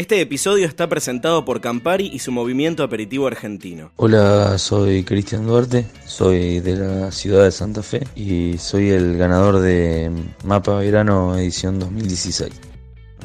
Este episodio está presentado por Campari y su movimiento aperitivo argentino. Hola, soy Cristian Duarte, soy de la ciudad de Santa Fe y soy el ganador de Mapa Verano edición 2016.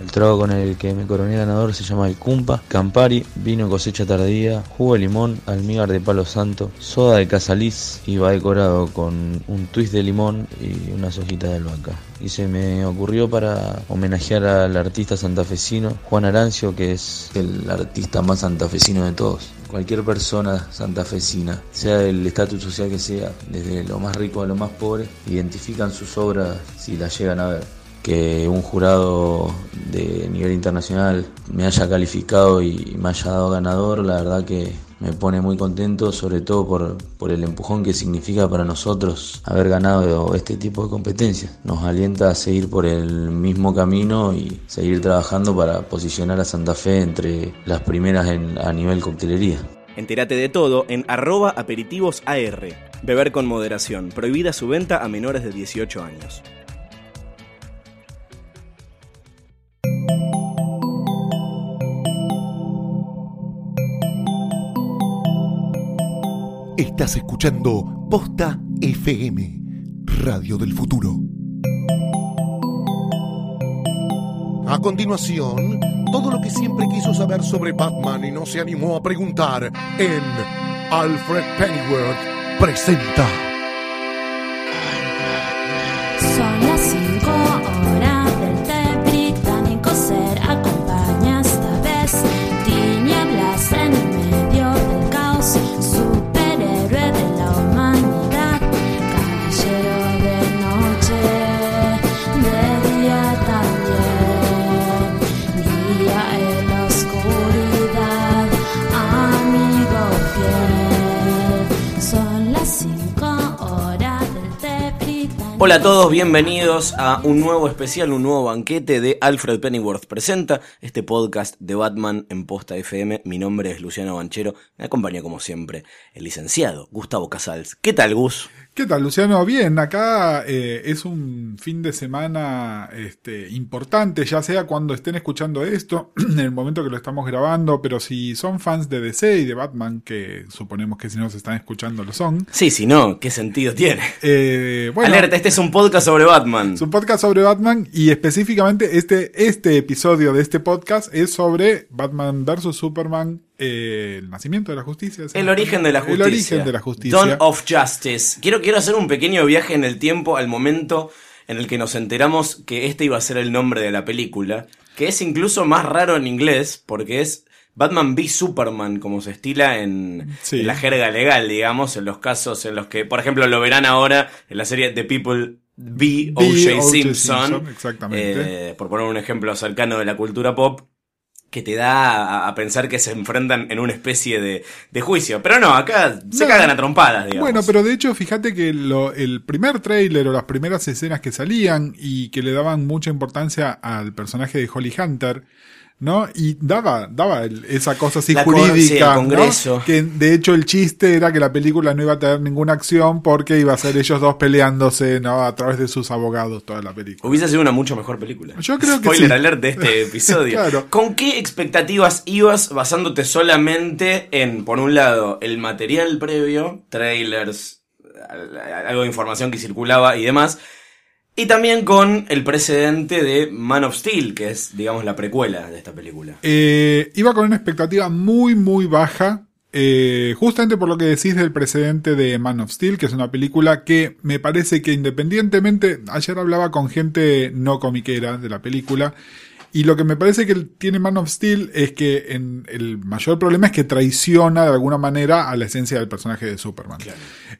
El trago con el que me coroné ganador se llama el Cumpa, Campari, vino cosecha tardía, jugo de limón, almíbar de palo santo, soda de casaliz y va decorado con un twist de limón y unas hojitas de albahaca. Y se me ocurrió para homenajear al artista santafesino Juan Arancio, que es el artista más santafesino de todos. Cualquier persona santafesina, sea del estatus social que sea, desde lo más rico a lo más pobre, identifican sus obras si las llegan a ver que un jurado de nivel internacional me haya calificado y me haya dado ganador, la verdad que me pone muy contento, sobre todo por, por, el empujón que significa para nosotros haber ganado este tipo de competencias. Nos alienta a seguir por el mismo camino y seguir trabajando para posicionar a Santa Fe entre las primeras en, a nivel coctelería. Entérate de todo en arroba aperitivosAR. Beber con moderación. Prohibida su venta a menores de 18 años. Estás escuchando Posta FM, Radio del Futuro. A continuación, todo lo que siempre quiso saber sobre Batman y no se animó a preguntar en Alfred Pennyworth presenta. Hola a todos, bienvenidos a un nuevo especial, un nuevo banquete de Alfred Pennyworth Presenta, este podcast de Batman en Posta FM. Mi nombre es Luciano Banchero, me acompaña como siempre el licenciado Gustavo Casals. ¿Qué tal, Gus? ¿Qué tal, Luciano? Bien, acá eh, es un fin de semana este, importante, ya sea cuando estén escuchando esto, en el momento que lo estamos grabando, pero si son fans de DC y de Batman, que suponemos que si nos están escuchando lo son. Sí, si no, ¿qué sentido tiene? Eh, bueno, Alerta, este es un podcast sobre Batman. es un podcast sobre Batman y específicamente este, este episodio de este podcast es sobre Batman vs. Superman, eh, el nacimiento de la justicia. El origen de la justicia. El origen de la justicia. Dawn of Justice. Quiero, quiero hacer un pequeño viaje en el tiempo al momento en el que nos enteramos que este iba a ser el nombre de la película, que es incluso más raro en inglés, porque es Batman v Superman, como se estila en, Sí. en la jerga legal, digamos, en los casos en los que, por ejemplo, lo verán ahora en la serie The People v O.J. V. O.J. Simpson, Simpson, exactamente. eh, por poner un ejemplo cercano de la cultura pop, que te da a, a pensar que se enfrentan en una especie de, de juicio. Pero no, acá se No. cagan a trompadas, digamos. Bueno, pero de hecho, fíjate que lo- el primer tráiler o las primeras escenas que salían y que le daban mucha importancia al personaje de Holly Hunter, ¿no? Y daba, daba esa cosa así La cor- sí, jurídica, ¿no? Que de hecho el chiste era que la película no iba a tener ninguna acción porque iba a ser ellos dos peleándose, ¿no? A través de sus abogados toda la película. Hubiese sido una mucho mejor película. Yo creo que Spoiler sí. alert de este episodio. Claro. ¿Con qué expectativas ibas basándote solamente en, por un lado, el material previo, trailers, al- algo de información que circulaba y demás, y también con el precedente de Man of Steel, que es, digamos, la precuela de esta película? Eh, iba con una expectativa muy, muy baja. eh, justamente por lo que decís del precedente de Man of Steel, que es una película que me parece que independientemente, ayer hablaba con gente no comiquera de la película, y lo que me parece que tiene Man of Steel es que en, el mayor problema es que traiciona de alguna manera a la esencia del personaje de Superman.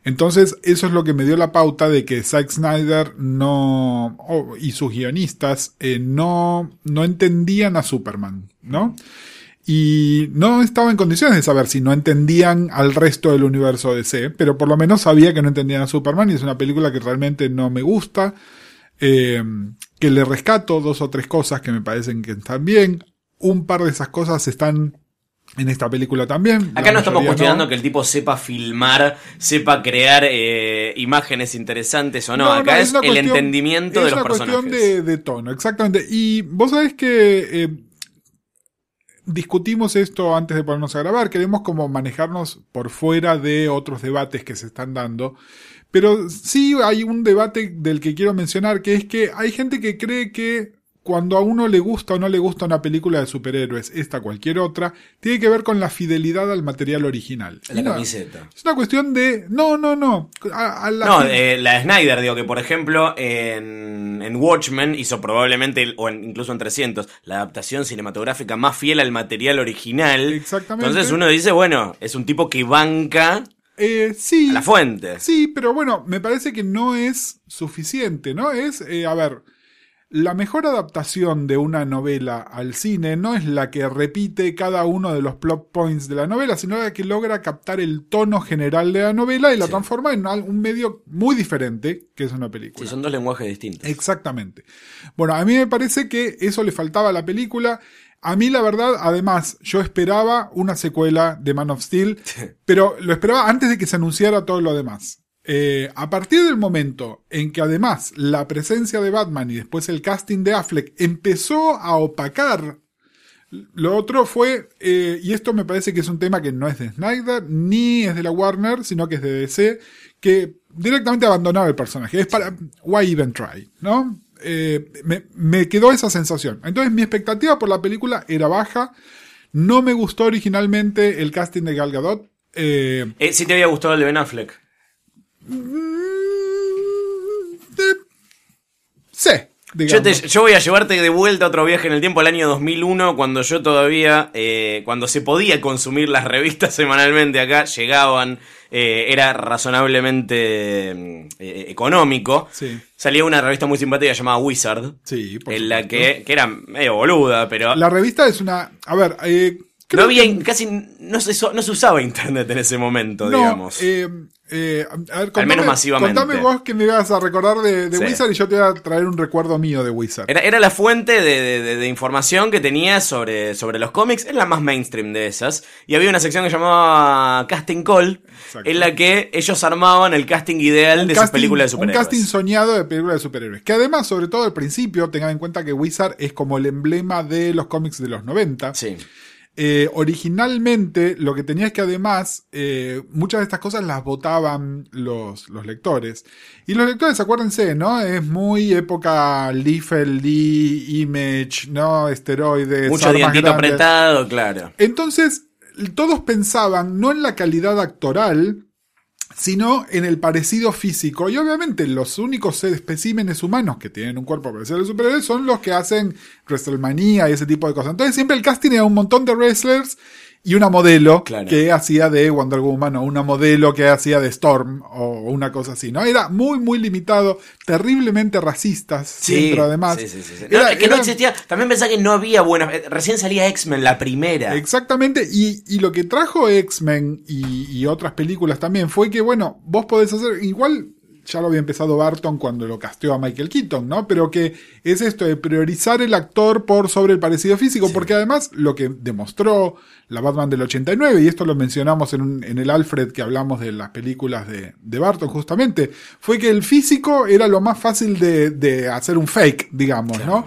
Entonces, eso es lo que me dio la pauta de que Zack Snyder no, y sus guionistas eh, no, no entendían a Superman, ¿no? Y no estaba en condiciones de saber si no entendían al resto del universo DC, pero por lo menos sabía que no entendían a Superman y es una película que realmente no me gusta, eh, que le rescato dos o tres cosas que me parecen que están bien, un par de esas cosas están en esta película también. Acá no estamos cuestionando que el tipo sepa filmar, sepa crear eh, imágenes interesantes o no. Acá es, una el cuestión- entendimiento de es los una personajes. cuestión de, de tono, exactamente. Y vos sabés que eh, discutimos esto antes de ponernos a grabar, queremos como manejarnos por fuera de otros debates que se están dando. Pero sí hay un debate del que quiero mencionar, que es que hay gente que cree que cuando a uno le gusta o no le gusta una película de superhéroes, esta cualquier otra, tiene que ver con la fidelidad al material original. La no, camiseta. Es una cuestión de... No, no, no. A- a la No, eh, la de Snyder, digo que por ejemplo en, en Watchmen hizo probablemente, o en- incluso en 300, la adaptación cinematográfica más fiel al material original. Exactamente. Entonces uno dice, bueno, es un tipo que banca Eh, sí. a la fuente. Sí, pero bueno, me parece que no es suficiente, ¿no? Es, eh, a ver, la mejor adaptación de una novela al cine no es la que repite cada uno de los plot points de la novela, sino la que logra captar el tono general de la novela y la Sí. transforma en un medio muy diferente, que es una película. Sí, son dos lenguajes distintos. Exactamente. Bueno, a mí me parece que eso le faltaba a la película. A mí, la verdad, además, yo esperaba una secuela de Man of Steel, pero lo esperaba antes de que se anunciara todo lo demás. Eh, a partir del momento en que además la presencia de Batman y después el casting de Affleck empezó a opacar lo otro fue, eh, y esto me parece que es un tema que no es de Snyder, ni es de la Warner, sino que es de DC, que directamente abandonaba el personaje. Es para, why even try, ¿no? Eh, me, me quedó esa sensación. Entonces mi expectativa por la película era baja. No me gustó originalmente el casting de Gal Gadot. Eh, Eh, ¿Sí te había gustado el de Ben Affleck? mm, sí, Yo, te- yo voy a llevarte de vuelta a otro viaje en el tiempo al año 2001, cuando yo todavía, eh, cuando se podía consumir las revistas semanalmente acá, llegaban, eh, era razonablemente mm, eh, económico. Sí. Salía una revista muy simpática llamada Wizard, Sí, por en la que, que era medio boluda, pero La revista es una... A ver, eh, no creo había, que- in- casi no se, no se usaba internet en ese momento, No, digamos. Eh, eh, a ver, contame, menos masivamente. Contame vos que me ibas a recordar de, de Sí. Wizard y yo te voy a traer un recuerdo mío de Wizard. Era, era la fuente de, de- información que tenía sobre, sobre los cómics, es la más mainstream de esas. Y había una sección que llamaba Casting Call, Exacto. en la que ellos armaban el casting ideal de sus películas de un superhéroes. casting soñado de películas de superhéroes. Que además, sobre todo al principio, tengan en cuenta que Wizard es como el emblema de los cómics de los 90. Sí. Eh, originalmente lo que tenía es que además eh, muchas de estas cosas las votaban los, los lectores. Y los lectores, acuérdense, ¿no? Es muy época Liefeld, Image, ¿no? Esteroides. Mucho dientito apretado, claro. Entonces, todos pensaban no en la calidad actoral, sino en el parecido físico. Y obviamente los únicos especímenes humanos que tienen un cuerpo parecido al superhéroe son los que hacen WrestleMania y ese tipo de cosas. Entonces siempre el casting era un montón de wrestlers y una modelo Claro. que hacía de Wonder Woman o una modelo que hacía de Storm o una cosa así, ¿no? Era muy, muy limitado, terriblemente racistas, siempre además. Sí, sí, sí, sí. Era- No, es que no existía. También pensaba que no había buenas. eh, Recién salía X-Men, la primera. Exactamente, y, y lo que trajo X-Men y, y otras películas también fue que, bueno, vos podés hacer, igual ya lo había empezado Barton cuando lo casteó a Michael Keaton, ¿no? Pero que es esto de priorizar el actor por sobre el parecido físico, porque además lo que demostró la Batman del 89, y esto lo mencionamos en, un- en el Alfred que hablamos de las películas de, de Barton justamente, fue que el físico era lo más fácil de, de hacer un fake, digamos, ¿no?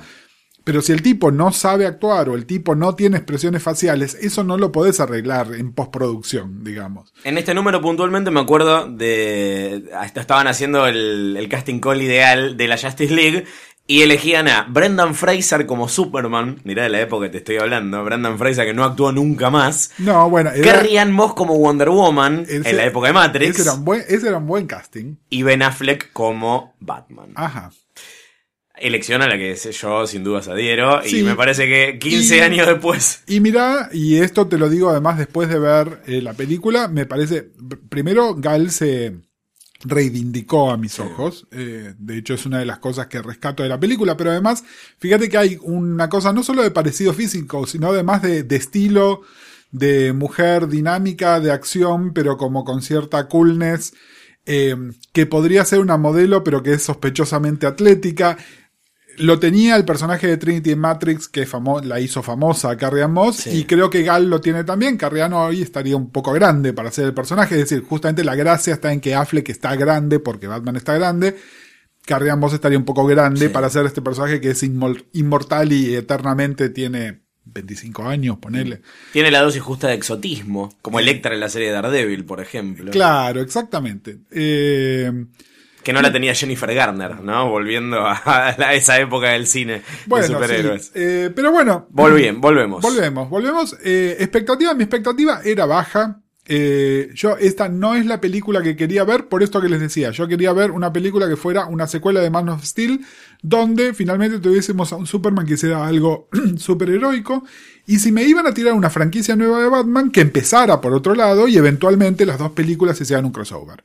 Pero si el tipo no sabe actuar o el tipo no tiene expresiones faciales, eso no lo podés arreglar en postproducción, digamos. En este número puntualmente me acuerdo de. Estaban haciendo el, el casting call ideal de la Justice League. Y elegían a Brendan Fraser como Superman. Mirá de la época que te estoy hablando. Brendan Fraser que no actuó nunca más. No, bueno, era, Moss como Wonder Woman ese- en la época de Matrix. Ese era, un buen, ese era un buen casting. Y Ben Affleck como Batman. Ajá. Elección a la que yo sin dudas adhiero. Sí. Y me parece que 15 Y- años después. Y mira, y esto te lo digo además después de ver eh, la película, me parece, primero Gal se reivindicó a mis ojos, eh, de hecho es una de las cosas que rescato de la película, pero además, fíjate que hay una cosa no solo de parecido físico, sino además de, de estilo, de mujer dinámica, de acción, pero como con cierta coolness, eh, que podría ser una modelo, pero que es sospechosamente atlética. Lo tenía el personaje de Trinity en Matrix, que famo- la hizo famosa a Carrie Ann Moss, Sí. y creo que Gal lo tiene también. Carrie Ann hoy estaría un poco grande para ser el personaje, es decir, justamente la gracia está en que Affleck está grande, porque Batman está grande. Carrie Ann Moss estaría un poco grande Sí. para ser este personaje que es inmortal y eternamente tiene 25 años, ponerle. Tiene la dosis justa de exotismo, como Electra en la serie de Daredevil, por ejemplo. Claro, exactamente. Eh, Que no la tenía Jennifer Garner, ¿no? Volviendo a, esa época del cine bueno, de superhéroes. sí, eh, pero bueno. Volvien, volvemos. Volvemos, volvemos. Eh, expectativa, mi expectativa era baja. Eh, yo, esta no es la película que quería ver, por esto que les decía. Yo quería ver una película que fuera una secuela de Man of Steel, donde finalmente tuviésemos a un Superman que hiciera algo superheroico. Y si me iban a tirar una franquicia nueva de Batman, que empezara por otro lado y eventualmente las dos películas hicieran un crossover.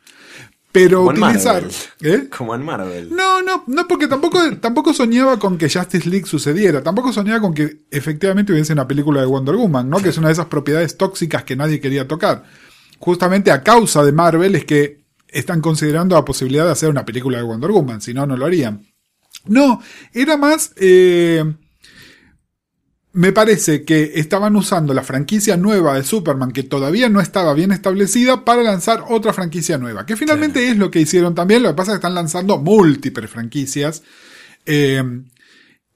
Pero Como utilizar. ¿Eh? Como en Marvel. No, no, no, porque tampoco, tampoco soñaba con que Justice League sucediera. Tampoco soñaba con que efectivamente hubiese una película de Wonder Woman, ¿no? Que es una de esas propiedades tóxicas que nadie quería tocar. Justamente a causa de Marvel es que están considerando la posibilidad de hacer una película de Wonder Woman, si no, no lo harían. No, era más. eh, me parece que estaban usando la franquicia nueva de Superman, que todavía no estaba bien establecida, para lanzar otra franquicia nueva. Que finalmente es lo que hicieron también. Lo que pasa es que están lanzando múltiples franquicias. Eh,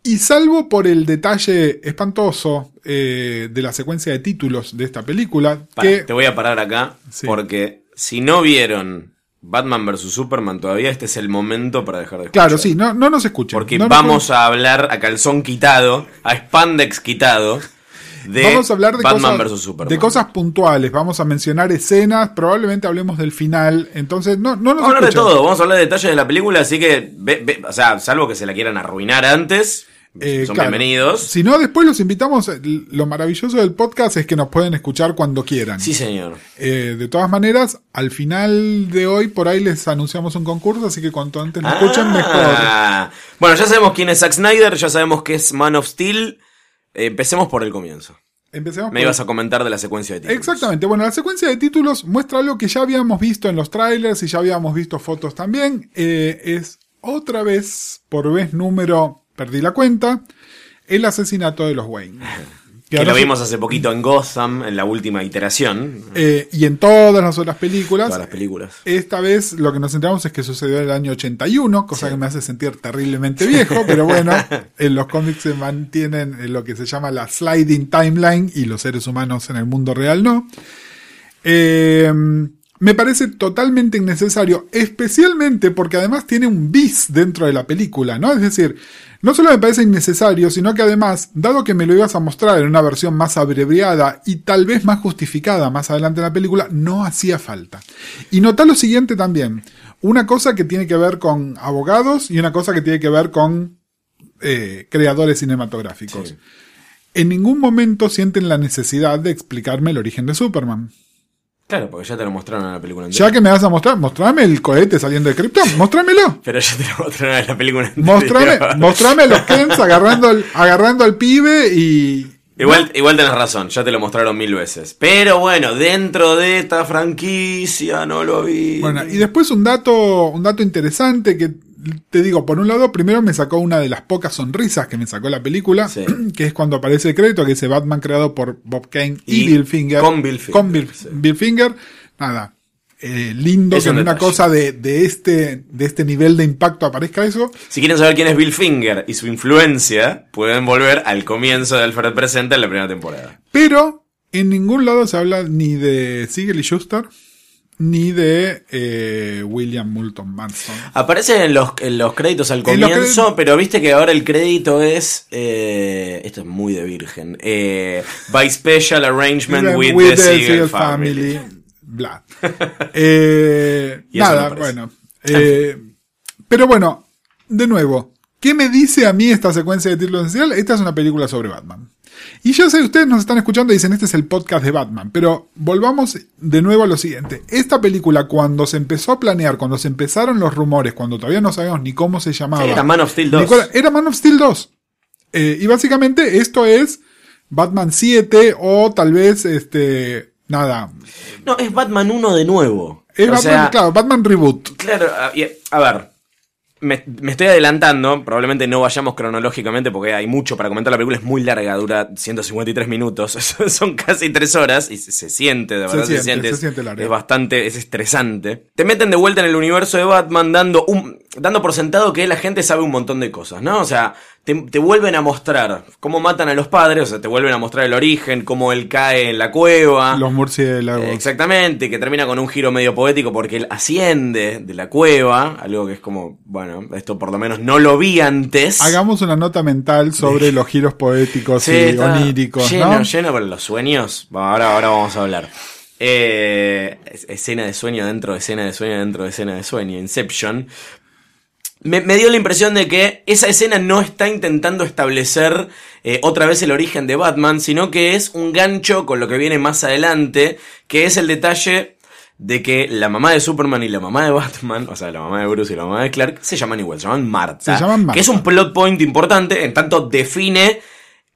y salvo por el detalle espantoso eh, de la secuencia de títulos de esta película, que Te voy a parar acá, Sí. porque si no vieron Batman vs. Superman todavía, este es el momento para dejar de escuchar. claro, sí, no, no nos escuchen. Porque No vamos a hablar a calzón quitado, a spandex quitado, de Vamos a hablar de Batman cosas, vs. Superman. de cosas puntuales, vamos a mencionar escenas, probablemente hablemos del final, entonces no, no nos Vamos a hablar de todo, vamos a hablar de detalles de la película, así que, ve- ve- o sea, salvo que se la quieran arruinar antes, Eh, son claro. bienvenidos. Si no, después los invitamos. Lo maravilloso del podcast es que nos pueden escuchar cuando quieran. Sí, señor. Eh, de todas maneras, al final de hoy por ahí les anunciamos un concurso, así que cuanto antes nos escuchen, mejor. Ah. Bueno, ya sabemos quién es Zack Snyder, ya sabemos que es Man of Steel. Eh, empecemos por el comienzo. Empecemos Me por- ibas a comentar de la secuencia de títulos. Exactamente. Bueno, la secuencia de títulos muestra algo que ya habíamos visto en los trailers y ya habíamos visto fotos también. Eh, es otra vez, por vez número, perdí la cuenta, el asesinato de los Wayne. Que lo vimos hace poquito en Gotham, en la última iteración. eh, y en todas las otras películas. Todas las películas. Esta vez lo que nos enteramos es que sucedió en el año 81, cosa que me hace sentir terriblemente viejo, pero bueno, en los cómics se mantienen en lo que se llama la sliding timeline y los seres humanos en el mundo real no. Eh, me parece totalmente innecesario, especialmente porque además tiene un bis dentro de la película, ¿no? Es decir, no solo me parece innecesario, sino que además, dado que me lo ibas a mostrar en una versión más abreviada y tal vez más justificada más adelante en la película, no hacía falta. Y nota lo siguiente también, una cosa que tiene que ver con abogados y una cosa que tiene que ver con eh, creadores cinematográficos. Sí. En ningún momento sienten la necesidad de explicarme el origen de Superman. Claro, porque ya te lo mostraron en la película entera. Ya que me vas a mostrar, mostrame el cohete saliendo de Krypton, mostrámelo. Pero ya te lo mostraron en la película entera. Mostrame, mostrame a los Kens agarrando, al- agarrando al pibe y. Igual, igual tenés razón, ya te lo mostraron mil veces. Pero bueno, dentro de esta franquicia no lo vi. Bueno, y después un dato, un dato interesante que te digo, por un lado, primero me sacó una de las pocas sonrisas que me sacó la película, Sí. que es cuando aparece el crédito que dice Batman creado por Bob Kane y, Y Bill Finger. con Bill Finger, Con Bill, sí. Bill Finger. Nada. eh, lindo que en una cosa de, de este, de este nivel de impacto aparezca eso. Si quieren saber quién es Bill Finger y su influencia, pueden volver al comienzo de Alfred Presenta en la primera temporada. Pero en ningún lado se habla ni de Siegel y Schuster, ni de eh, William Moulton Marston. Aparece en los, en los créditos al comienzo, pero viste que ahora el crédito es. eh, esto es muy de virgen. Eh, by special arrangement with, the, Siegel family. Bla. Eh, nada, no bueno. Eh, pero bueno, de nuevo, ¿qué me dice a mí esta secuencia de títulos esencial? Esta es una película sobre Batman. Y yo sé, ustedes nos están escuchando y dicen, este es el podcast de Batman, pero volvamos de nuevo a lo siguiente. Esta película, cuando se empezó a planear, cuando se empezaron los rumores, cuando todavía no sabíamos ni cómo se llamaba. Era Man of Steel 2. ni cuál- era Man of Steel 2. Eh, y básicamente esto es Batman 7 o tal vez, este, nada. No, es Batman 1 de nuevo. Es o Batman, sea, claro, Batman Reboot. Claro, a, y- a ver. Me, me estoy adelantando, probablemente no vayamos cronológicamente porque hay mucho para comentar. La película es muy larga, dura 153 minutos, son casi 3 horas y se, se siente, de verdad se, siente, siente. se siente larga. Es bastante, es estresante. Te meten de vuelta en el universo de Batman dando un... dando por sentado que la gente sabe un montón de cosas, ¿no? O sea, te, te vuelven a mostrar cómo matan a los padres, o sea, te vuelven a mostrar el origen, cómo él cae en la cueva. Los murciélagos. Eh, Exactamente, que termina con un giro medio poético porque él asciende de la cueva, algo que es como, bueno, esto por lo menos no lo vi antes. Hagamos una nota mental sobre los giros poéticos Sí, y oníricos, lleno, ¿no? lleno por los sueños. Bueno, ahora, ahora vamos a hablar. Eh, es- escena de sueño dentro de escena de sueño dentro de escena de sueño, Inception. Me, me dio la impresión de que esa escena no está intentando establecer eh, otra vez el origen de Batman, sino que es un gancho con lo que viene más adelante, que es el detalle de que la mamá de Superman y la mamá de Batman, o sea, la mamá de Bruce y la mamá de Clark, se llaman igual, se llaman Marta. Se llaman Marta. Que es un plot point importante, en tanto define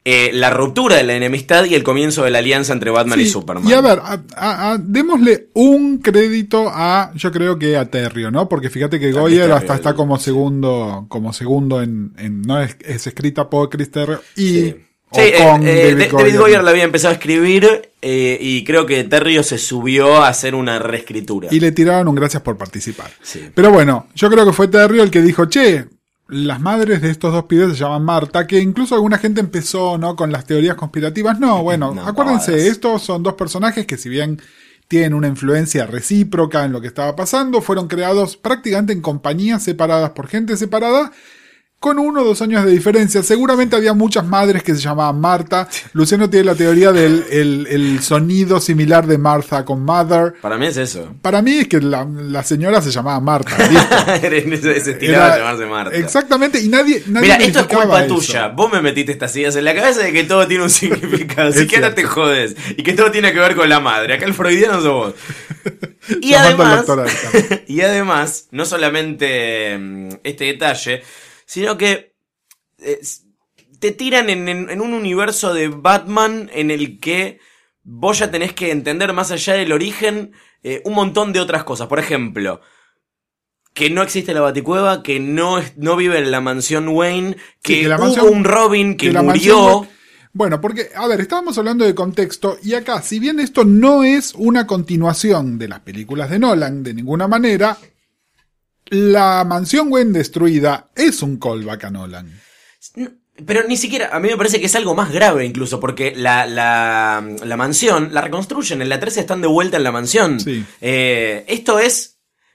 eh, la ruptura de la enemistad y el comienzo de la alianza entre Batman y Superman. Y a ver, a- a- a- démosle un crédito a, yo creo que a Terrio, ¿no? Porque fíjate que Goyer hasta está como segundo, como segundo en, en- no es, es escrita por Chris Terrio y Sí. o Sí, eh, con eh, David, Da- Goyer. Goyer la había empezado a escribir eh, y creo que Terrio se subió a hacer una reescritura. y le tiraron un gracias por participar. Sí. Pero bueno, yo creo que fue Terrio el que dijo, che, las madres de estos dos pibes se llaman Marta, que incluso alguna gente empezó, ¿no? Con las teorías conspirativas. No, bueno, No, acuérdense, estos son dos personajes que si bien tienen una influencia recíproca en lo que estaba pasando, fueron creados prácticamente en compañías separadas por gente separada. Con uno o dos años de diferencia. Seguramente había muchas madres que se llamaban Marta. Luciano tiene la teoría del el, el sonido similar de Martha con Mother. Para mí es eso. Para mí es que la, la señora se llamaba Marta. estilaba de llamarse Marta. Exactamente, y nadie, nadie Mira, esto es culpa eso. tuya. Vos me metiste estas ideas en la cabeza de que todo tiene un significado. Así que ahora te jodes. Y que todo tiene que ver con la madre. Acá el freudiano sos vos. Y además, y además, no solamente mm, este detalle, sino que eh, te tiran en, en- en un universo de Batman en el que vos ya tenés que entender más allá del origen eh, un montón de otras cosas. Por ejemplo, que no existe la Baticueva, que no, es- no vive en la mansión Wayne, que, que la hubo mansión- un Robin que, la murió. Bueno, porque, a ver, estábamos hablando de contexto, y acá, si bien esto no es una continuación de las películas de Nolan, de ninguna manera, la mansión Wayne destruida es un callback a Nolan. Pero ni siquiera, a mí me parece que es algo más grave incluso, porque la, la, la mansión la reconstruyen, en la 13 están de vuelta en la mansión. Sí. Eh, esto es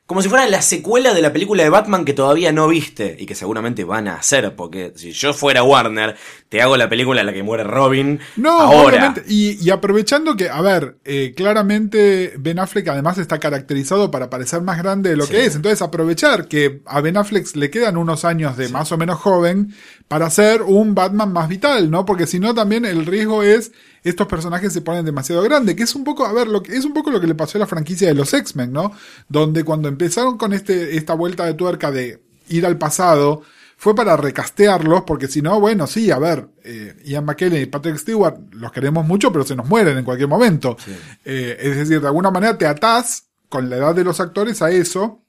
como si fuera la secuela de la película de Batman que todavía no viste y que seguramente van a hacer, porque si yo fuera Warner, te hago la película en la que muere Robin No, ahora. obviamente. Y, y aprovechando que, a ver, eh, claramente Ben Affleck además está caracterizado para parecer más grande de lo Sí. que es. Entonces aprovechar que a Ben Affleck le quedan unos años de más o menos joven para hacer un Batman más vital, ¿no? Porque si no también el riesgo es estos personajes se ponen demasiado grandes, que es un poco, a ver, lo que, es un poco lo que le pasó a la franquicia de los X-Men, ¿no? Donde cuando empezaron con este, esta vuelta de tuerca de ir al pasado, fue para recastearlos, porque si no, bueno, sí, a ver, eh, Ian McKellen y Patrick Stewart los queremos mucho, pero se nos mueren en cualquier momento. Eh, es decir, de alguna manera te atás con la edad de los actores a eso.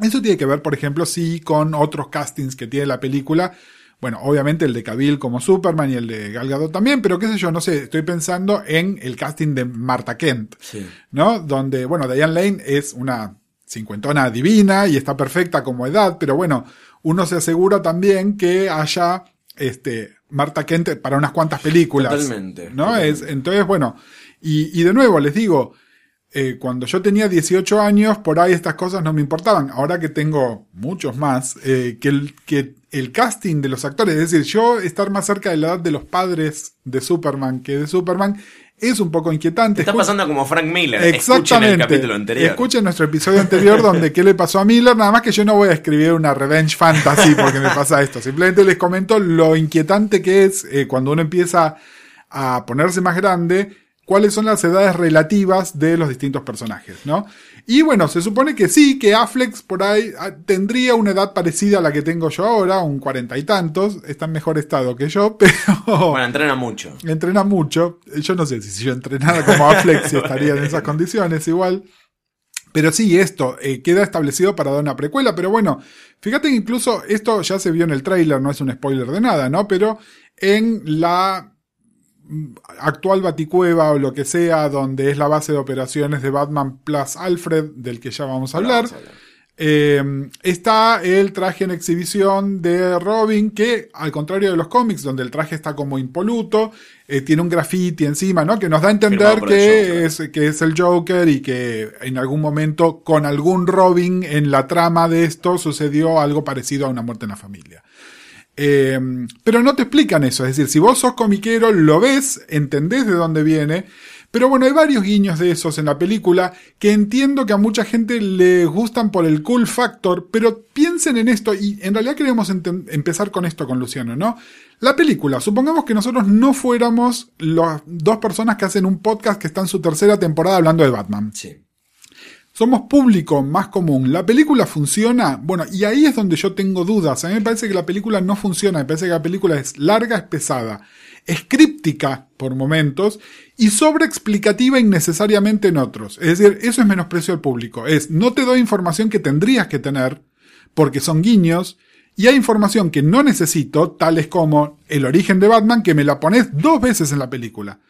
Eso tiene que ver, por ejemplo, sí, con otros castings que tiene la película. Bueno, obviamente el de Cavill como Superman y el de Gal Gadot también, pero qué sé yo, no sé, estoy pensando en el casting de Marta Kent, Sí. ¿no? Donde, bueno, Diane Lane es una cincuentona divina y está perfecta como edad, pero bueno, uno se asegura también que haya, este, Marta Kent para unas cuantas películas. Totalmente, ¿No? totalmente. Es, entonces, bueno, y, y de nuevo les digo, eh, cuando yo tenía 18 años, por ahí estas cosas no me importaban. Ahora que tengo muchos más, eh, que, el, que el casting de los actores, es decir, yo estar más cerca de la edad de los padres de Superman que de Superman, es un poco inquietante. Te está pasando como Frank Miller. Escuchen Exactamente. el capítulo anterior. Escuchen nuestro episodio anterior donde qué le pasó a Miller. Nada más que yo no voy a escribir una revenge fantasy porque me pasa esto. Simplemente les comento lo inquietante que es eh, cuando uno empieza a ponerse más grande, cuáles son las edades relativas de los distintos personajes, ¿no? Y bueno, se supone que sí, que Affleck por ahí ah, tendría una edad parecida a la que tengo yo ahora, un cuarenta y tantos, está en mejor estado que yo, pero... Bueno, entrena mucho. entrena mucho. Yo no sé si yo entrenara como Affleck si estaría en esas condiciones igual. Pero sí, esto eh, queda establecido para dar una precuela. Pero bueno, fíjate que incluso esto ya se vio en el tráiler, no es un spoiler de nada, ¿no? Pero en la actual Baticueva o lo que sea, donde es la base de operaciones de Batman plus Alfred, del que ya vamos a hablar. vamos a hablar. Eh, está el traje en exhibición de Robin, que al contrario de los cómics, donde el traje está como impoluto, eh, tiene un graffiti encima, ¿no? Que nos da a entender que es, que es el Joker y que en algún momento con algún Robin en la trama de esto sucedió algo parecido a una muerte en la familia. Eh, pero no te explican eso, es decir, si vos sos comiquero, lo ves, entendés de dónde viene, pero bueno, hay varios guiños de esos en la película que entiendo que a mucha gente le gustan por el cool factor, pero piensen en esto y en realidad queremos empezar con esto con Luciano, ¿no? La película, supongamos que nosotros no fuéramos las dos personas que hacen un podcast que está en su tercera temporada hablando de Batman. Sí. Somos público más común. ¿La película funciona? Bueno, y ahí es donde yo tengo dudas. A mí me parece que la película no funciona. Me parece que la película es larga, es pesada. Es críptica por momentos y sobreexplicativa innecesariamente en otros. Es decir, eso es menosprecio al público. Es, no te doy información que tendrías que tener porque son guiños y hay información que no necesito, tales como el origen de Batman, que me la pones dos veces en la película.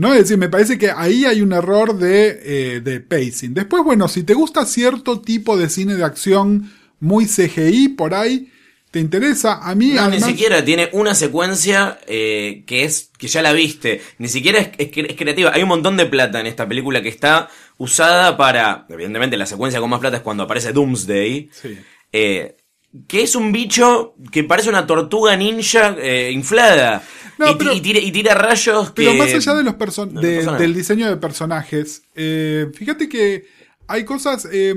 ¿No? Es decir, me parece que ahí hay un error de, eh, de pacing. Después, bueno, si te gusta cierto tipo de cine de acción muy CGI por ahí, te interesa. A mí, No, además- ni siquiera tiene una secuencia eh, que es que ya la viste. Ni siquiera es, es creativa. Hay un montón de plata en esta película que está usada para. Evidentemente, la secuencia con más plata es cuando aparece Doomsday. Sí. eh, que es un bicho que parece una tortuga ninja eh, inflada. No, y, ti- pero- y tira, y tira rayos que. Pero más allá de los person- de- del diseño de personajes, eh, fíjate que hay cosas, eh,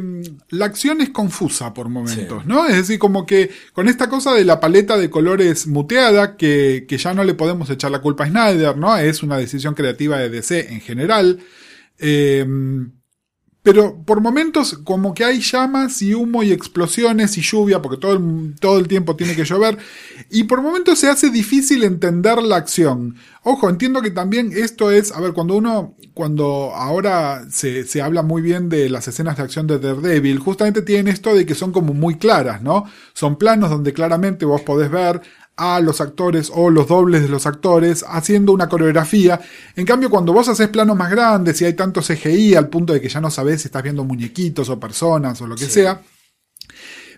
la acción es confusa por momentos, Sí. ¿no? Es decir, como que con esta cosa de la paleta de colores muteada, que, que ya no le podemos echar la culpa a Snyder, ¿no? Es una decisión creativa de DC en general. Eh, pero por momentos como que hay llamas y humo y explosiones y lluvia, porque todo el, todo el tiempo tiene que llover, y por momentos se hace difícil entender la acción. Ojo, entiendo que también esto es, a ver, cuando uno, cuando ahora se, se habla muy bien de las escenas de acción de Daredevil, justamente tienen esto de que son como muy claras, ¿no? Son planos donde claramente vos podés ver a los actores o los dobles de los actores haciendo una coreografía. En cambio, cuando vos haces planos más grandes y hay tanto CGI al punto de que ya no sabés si estás viendo muñequitos o personas o lo que sea.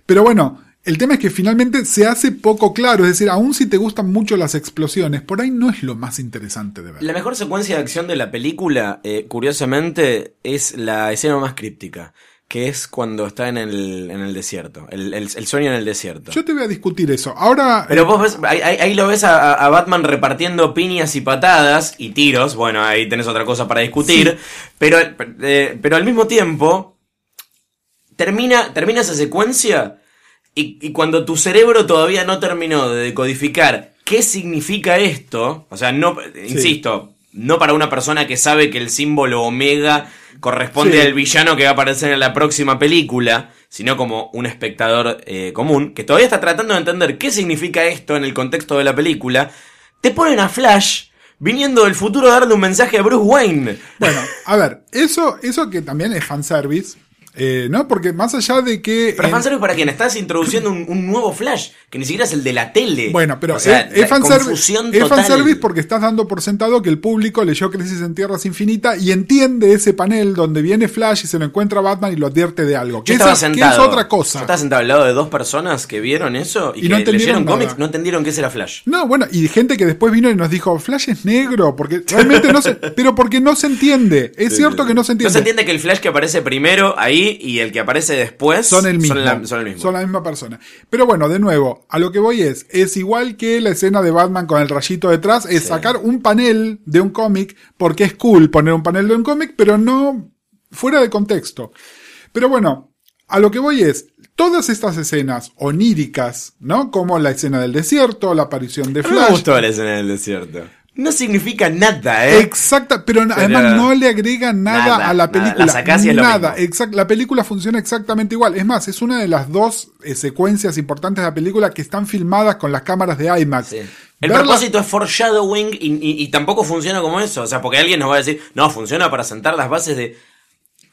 Pero bueno, el tema es que finalmente se hace poco claro. Es decir, aun si te gustan mucho las explosiones, por ahí no es lo más interesante de ver. La mejor secuencia de acción de la película, eh, curiosamente, es la escena más críptica. Que es cuando está en el, en el desierto. El, el- el sueño en el desierto. Yo te voy a discutir eso. Ahora, Pero vos ves, ahí, lo ves a, a Batman repartiendo piñas y patadas y tiros. Bueno, ahí tenés otra cosa para discutir. Pero, eh, pero al mismo tiempo, termina, termina esa secuencia y, y cuando tu cerebro todavía no terminó de decodificar qué significa esto, o sea, no, insisto, no para una persona que sabe que el símbolo omega corresponde Sí. al villano que va a aparecer en la próxima película, sino como un espectador eh, común, que todavía está tratando de entender qué significa esto en el contexto de la película, te ponen a Flash viniendo del futuro a darle un mensaje a Bruce Wayne. bueno, a ver, eso, eso que también es fanservice, eh, ¿no? Porque más allá de que... Pero fanservice para quién? Estás introduciendo un, un nuevo Flash, que ni siquiera es el de la tele. Bueno, pero O sea, es, es fanservice, es fanservice porque estás dando por sentado que el público leyó Crisis en Tierras Infinitas y entiende ese panel donde viene Flash y se lo encuentra Batman y lo advierte de algo. Yo Que, estaba que sentado. es otra Yo cosa. estaba sentado al lado de dos personas que vieron eso y, Y no que entendieron leyeron cómics, no entendieron que ese era Flash. No, bueno, y gente que después vino y nos dijo, Flash es negro, porque realmente no se, pero porque no se entiende. Es cierto que no se No entiende. se entiende que el Flash que aparece primero ahí y el que aparece después Son el mismo. la, son el mismo. Son la misma persona. Pero bueno, de nuevo, a lo que voy es, es igual que la escena de Batman con el rayito detrás, es Sí. sacar un panel de un cómic, porque es cool poner un panel de un cómic, pero no fuera de contexto. Pero bueno, a lo que voy es, todas estas escenas oníricas, ¿no? Como la escena del desierto, la aparición de mí me Flash. gustó la escena del desierto. No significa nada, ¿eh? Exacta, pero además no le agrega nada, Nada, a la nada. película. La nada, exact- la película funciona exactamente igual. Es más, es una de las dos eh, secuencias importantes de la película que están filmadas con las cámaras de IMAX. Sí. El Verla- propósito es foreshadowing y, y- y tampoco funciona como eso. O sea, porque alguien nos va a decir, no, funciona para sentar las bases de.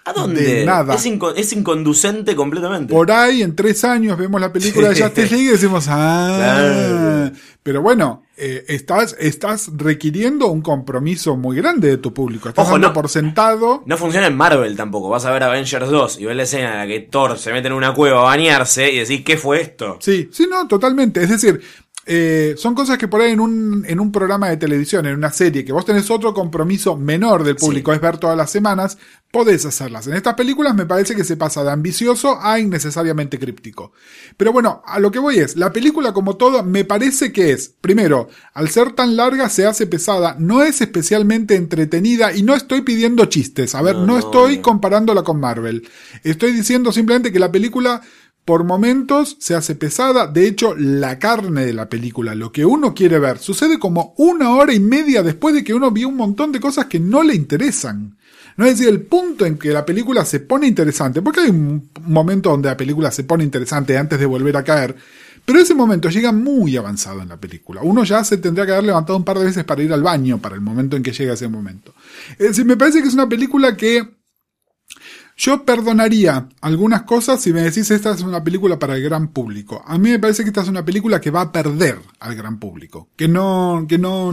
¿A dónde? De nada. Es, es inconducente completamente. Por ahí, en tres años, vemos la película de Justice League y decimos, ah. Claro. Pero bueno, eh, estás, estás requiriendo un compromiso muy grande de tu público. Estás Ojo, dando no- por sentado. No funciona en Marvel tampoco. Vas a ver Avengers 2 y ves la escena en la que Thor se mete en una cueva a bañarse y decís, ¿qué fue esto? Sí, sí, no, totalmente. Es decir, eh, son cosas que por ahí en un, en un programa de televisión, en una serie, que vos tenés otro compromiso menor del público, es ver todas las semanas, podés hacerlas. En estas películas me parece que se pasa de ambicioso a innecesariamente críptico. Pero bueno, a lo que voy es, la película como todo me parece que es, primero, al ser tan larga se hace pesada, no es especialmente entretenida y no estoy pidiendo chistes. A ver, no, No, no, estoy no. comparándola con Marvel. Estoy diciendo simplemente que la película por momentos se hace pesada, de hecho la carne de la película, lo que uno quiere ver, sucede como una hora y media después de que uno vio un montón de cosas que no le interesan. No es decir, el punto en que la película se pone interesante, porque hay un momento donde la película se pone interesante antes de volver a caer, pero ese momento llega muy avanzado en la película. Uno ya se tendría que haber levantado un par de veces para ir al baño para el momento en que llega ese momento. Es decir, me parece que es una película que yo perdonaría algunas cosas si me decís esta es una película para el gran público. A mí me parece que esta es una película que va a perder al gran público. Que no, que no,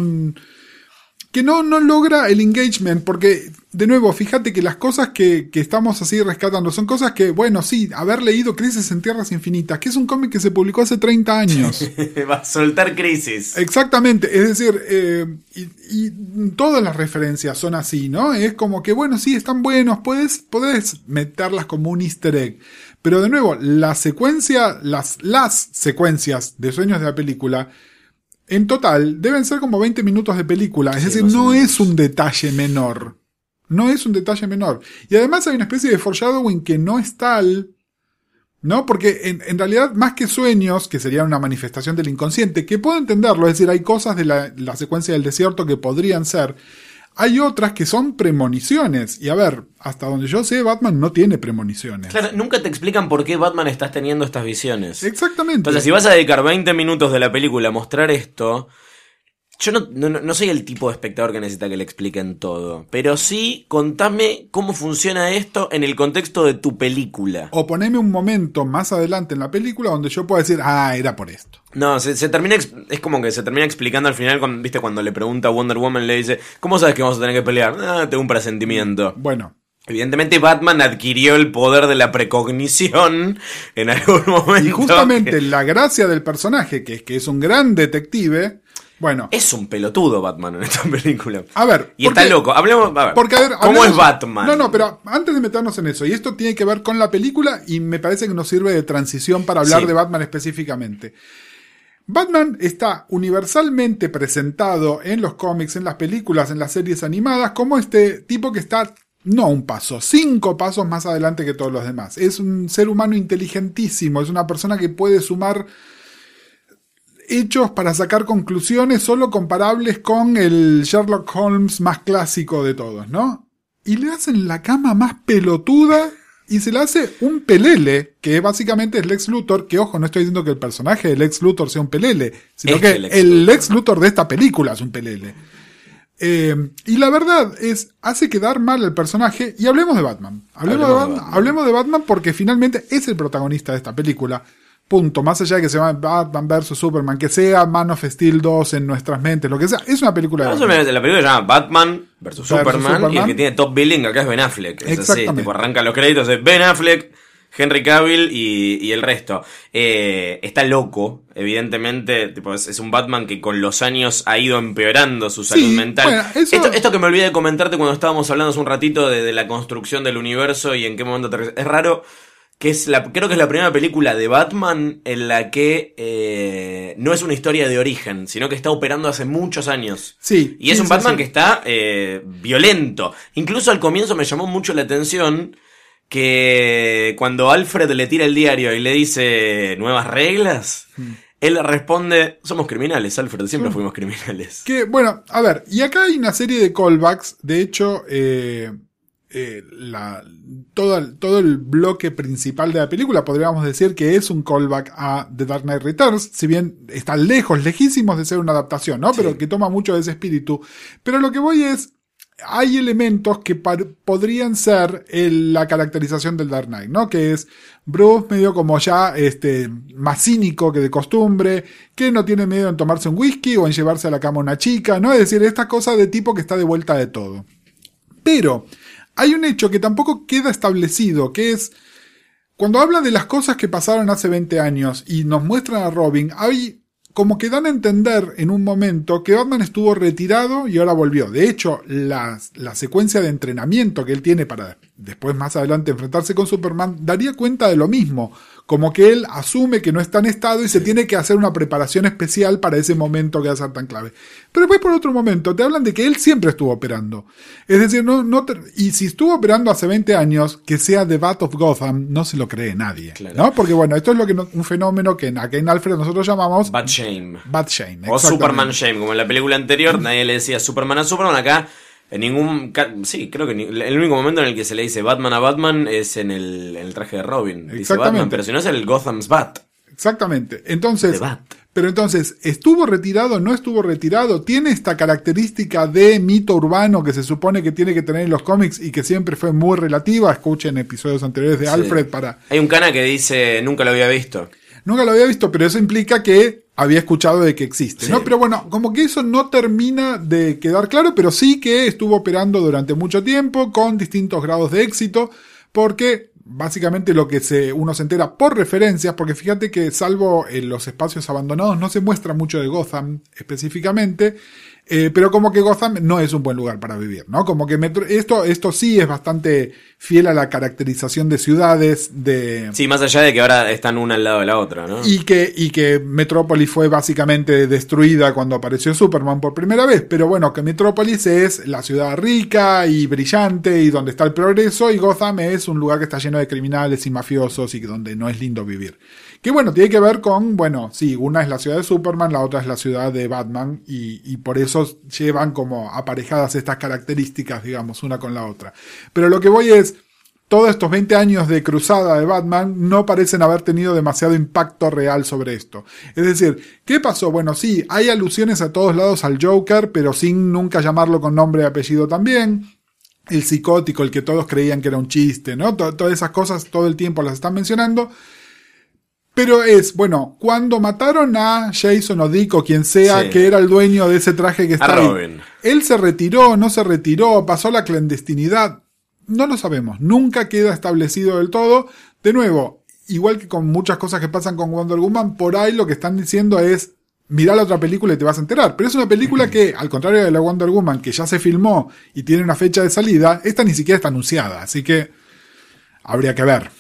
que no, no logra el engagement, porque, de nuevo, fíjate que las cosas que, que estamos así rescatando son cosas que, bueno, sí, haber leído Crisis en Tierras Infinitas, que es un cómic que se publicó hace 30 años. Va a soltar crisis. Exactamente, es decir, eh, y, y todas las referencias son así, ¿no? Es como que, bueno, sí, están buenos, puedes, puedes meterlas como un easter egg. Pero de nuevo, la secuencia, las, las secuencias de sueños de la película, en total, deben ser como 20 minutos de película. Es Sí, decir, no es un detalle menor. No es un detalle menor. Y además hay una especie de foreshadowing que no es tal. ¿No? Porque en, en realidad, más que sueños, que serían una manifestación del inconsciente, que puedo entenderlo, es decir, hay cosas de la, la secuencia del desierto que podrían ser, hay otras que son premoniciones. Y a ver, hasta donde yo sé, Batman no tiene premoniciones. Claro, nunca te explican por qué Batman estás teniendo estas visiones. Exactamente. Entonces, si vas a dedicar 20 minutos de la película a mostrar esto, yo no, no, no soy el tipo de espectador que necesita que le expliquen todo. Pero sí, contame cómo funciona esto en el contexto de tu película. O poneme un momento más adelante en la película donde yo pueda decir, ah, era por esto. No, se, se termina, es como que se termina explicando al final, cuando, viste, cuando le pregunta a Wonder Woman, le dice, ¿cómo sabes que vamos a tener que pelear? Ah, tengo un presentimiento. Bueno, Evidentemente Batman adquirió el poder de la precognición en algún momento. y justamente que- la gracia del personaje, que es que es un gran detective, bueno, Es un pelotudo Batman en esta película. a ver. Y está loco. Hablemos, a ver, Porque, a ver, ¿cómo es Batman? No, no, pero antes de meternos en eso, y esto tiene que ver con la película y me parece que nos sirve de transición para hablar Sí. de Batman específicamente. Batman está universalmente presentado en los cómics, en las películas, en las series animadas, como este tipo que está, no un paso, cinco pasos más adelante que todos los demás. Es un ser humano inteligentísimo, es una persona que puede sumar hechos para sacar conclusiones solo comparables con el Sherlock Holmes más clásico de todos, ¿no? Y le hacen la cama más pelotuda y se le hace un pelele, que básicamente es Lex Luthor, que ojo, no estoy diciendo que el personaje de Lex Luthor sea un pelele, sino que el Lex el Luthor. Lex Luthor de esta película es un pelele. Eh, y la verdad es, hace quedar mal al personaje. Y hablemos de Batman. Hablemos, Hablemos de, Batman. hablemos de Batman porque finalmente es el protagonista de esta película. Punto. Más allá de que se llame Batman vs Superman, que sea Man of Steel 2 en nuestras mentes, lo que sea, es una película de Batman. la película se llama Batman vs Superman, y el que tiene top billing acá es Ben Affleck. Es así, Exactamente. tipo, arranca los créditos de Ben Affleck, Henry Cavill y, y el resto. Eh, está loco, evidentemente, tipo, es, es un Batman que con los años ha ido empeorando su salud Sí, mental. bueno, eso- esto, esto que me olvidé de comentarte cuando estábamos hablando hace un ratito de, de la construcción del universo y en qué momento aterriza. Es raro que es la, creo que es la primera película de Batman en la que eh, no es una historia de origen, sino que está operando hace muchos años. Sí. Y es sí, un Batman sí. que está eh, violento. Incluso al comienzo me llamó mucho la atención que cuando Alfred le tira el diario y le dice nuevas reglas, Hmm. él responde, somos criminales, Alfred, siempre fuimos criminales. Que, bueno, a ver, y acá hay una serie de callbacks. De hecho, eh, eh, la, todo, el, todo el bloque principal de la película podríamos decir que es un callback a The Dark Knight Returns, si bien está lejos, lejísimos de ser una adaptación, ¿no? Pero que toma mucho de ese espíritu. Pero lo que voy es, hay elementos que podrían ser el- la caracterización del Dark Knight, ¿no? Que es Bruce medio como ya este, más cínico que de costumbre, que no tiene miedo en tomarse un whisky o en llevarse a la cama a una chica, ¿no? Es decir, esta cosa de tipo que está de vuelta de todo. Pero hay un hecho que tampoco queda establecido, que es cuando habla de las cosas que pasaron hace 20 años y nos muestran a Robin, hay como que dan a entender en un momento que Batman estuvo retirado y ahora volvió. De hecho, la, la secuencia de entrenamiento que él tiene para después más adelante enfrentarse con Superman daría cuenta de lo mismo. Como que él asume que no está en estado y se tiene que hacer una preparación especial para ese momento que va a ser tan clave. Pero después por otro momento te hablan de que él siempre estuvo operando. Es decir, no, no te- y si estuvo operando hace 20 años, que sea The Bat of Gotham, no se lo cree nadie. Claro. ¿no? Porque bueno, esto es lo que no- un fenómeno que en, aquí en Alfred nosotros llamamos Bad Shame. Bad Shame. O. Superman Shame, como en la película anterior, nadie le decía Superman a Superman, acá en ningún... Sí, creo que ni- el único momento en el que se le dice Batman a Batman es en el, en el traje de Robin. Dice Exactamente. Batman, pero si no es el Gotham's Bat. Exactamente. Entonces, Bat. pero entonces, ¿estuvo retirado? ¿No estuvo retirado? ¿Tiene esta característica de mito urbano que se supone que tiene que tener en los cómics y que siempre fue muy relativa? Escuchen episodios anteriores de Sí. Alfred para... Hay un cana que dice, nunca lo había visto. Nunca lo había visto, pero eso implica que había escuchado de que existe, Sí. ¿no? Pero bueno, como que eso no termina de quedar claro, pero sí que estuvo operando durante mucho tiempo con distintos grados de éxito, porque básicamente lo que se, uno se entera por referencias, porque fíjate que salvo en los espacios abandonados no se muestra mucho de Gotham específicamente, eh, pero como que Gotham no es un buen lugar para vivir, ¿no? Como que Metro- esto, esto sí es bastante fiel a la caracterización de ciudades, de... Sí, más allá de que ahora están una al lado de la otra, ¿no? Y que, y que Metrópolis fue básicamente destruida cuando apareció Superman por primera vez. Pero bueno, que Metrópolis es la ciudad rica y brillante y donde está el progreso. Y Gotham es un lugar que está lleno de criminales y mafiosos y donde no es lindo vivir. Que bueno, tiene que ver con, bueno, sí, una es la ciudad de Superman, la otra es la ciudad de Batman. Y, y por eso llevan como aparejadas estas características, digamos, una con la otra. Pero lo que voy es, todos estos 20 años de cruzada de Batman no parecen haber tenido demasiado impacto real sobre esto. Es decir, ¿qué pasó? Bueno, sí, hay alusiones a todos lados al Joker, pero sin nunca llamarlo con nombre y apellido también. El psicótico, el que todos creían que era un chiste, ¿no? To- todas esas cosas todo el tiempo las están mencionando. Pero es, bueno, cuando mataron a Jason o Dick o quien sea Sí. que era el dueño de ese traje que está ahí, él se retiró, no se retiró, pasó la clandestinidad. No lo sabemos, nunca queda establecido del todo. De nuevo, igual que con muchas cosas que pasan con Wonder Woman, por ahí lo que están diciendo es, mirá la otra película y te vas a enterar. Pero es una película que, al contrario de la Wonder Woman, que ya se filmó y tiene una fecha de salida, esta ni siquiera está anunciada, así que habría que ver.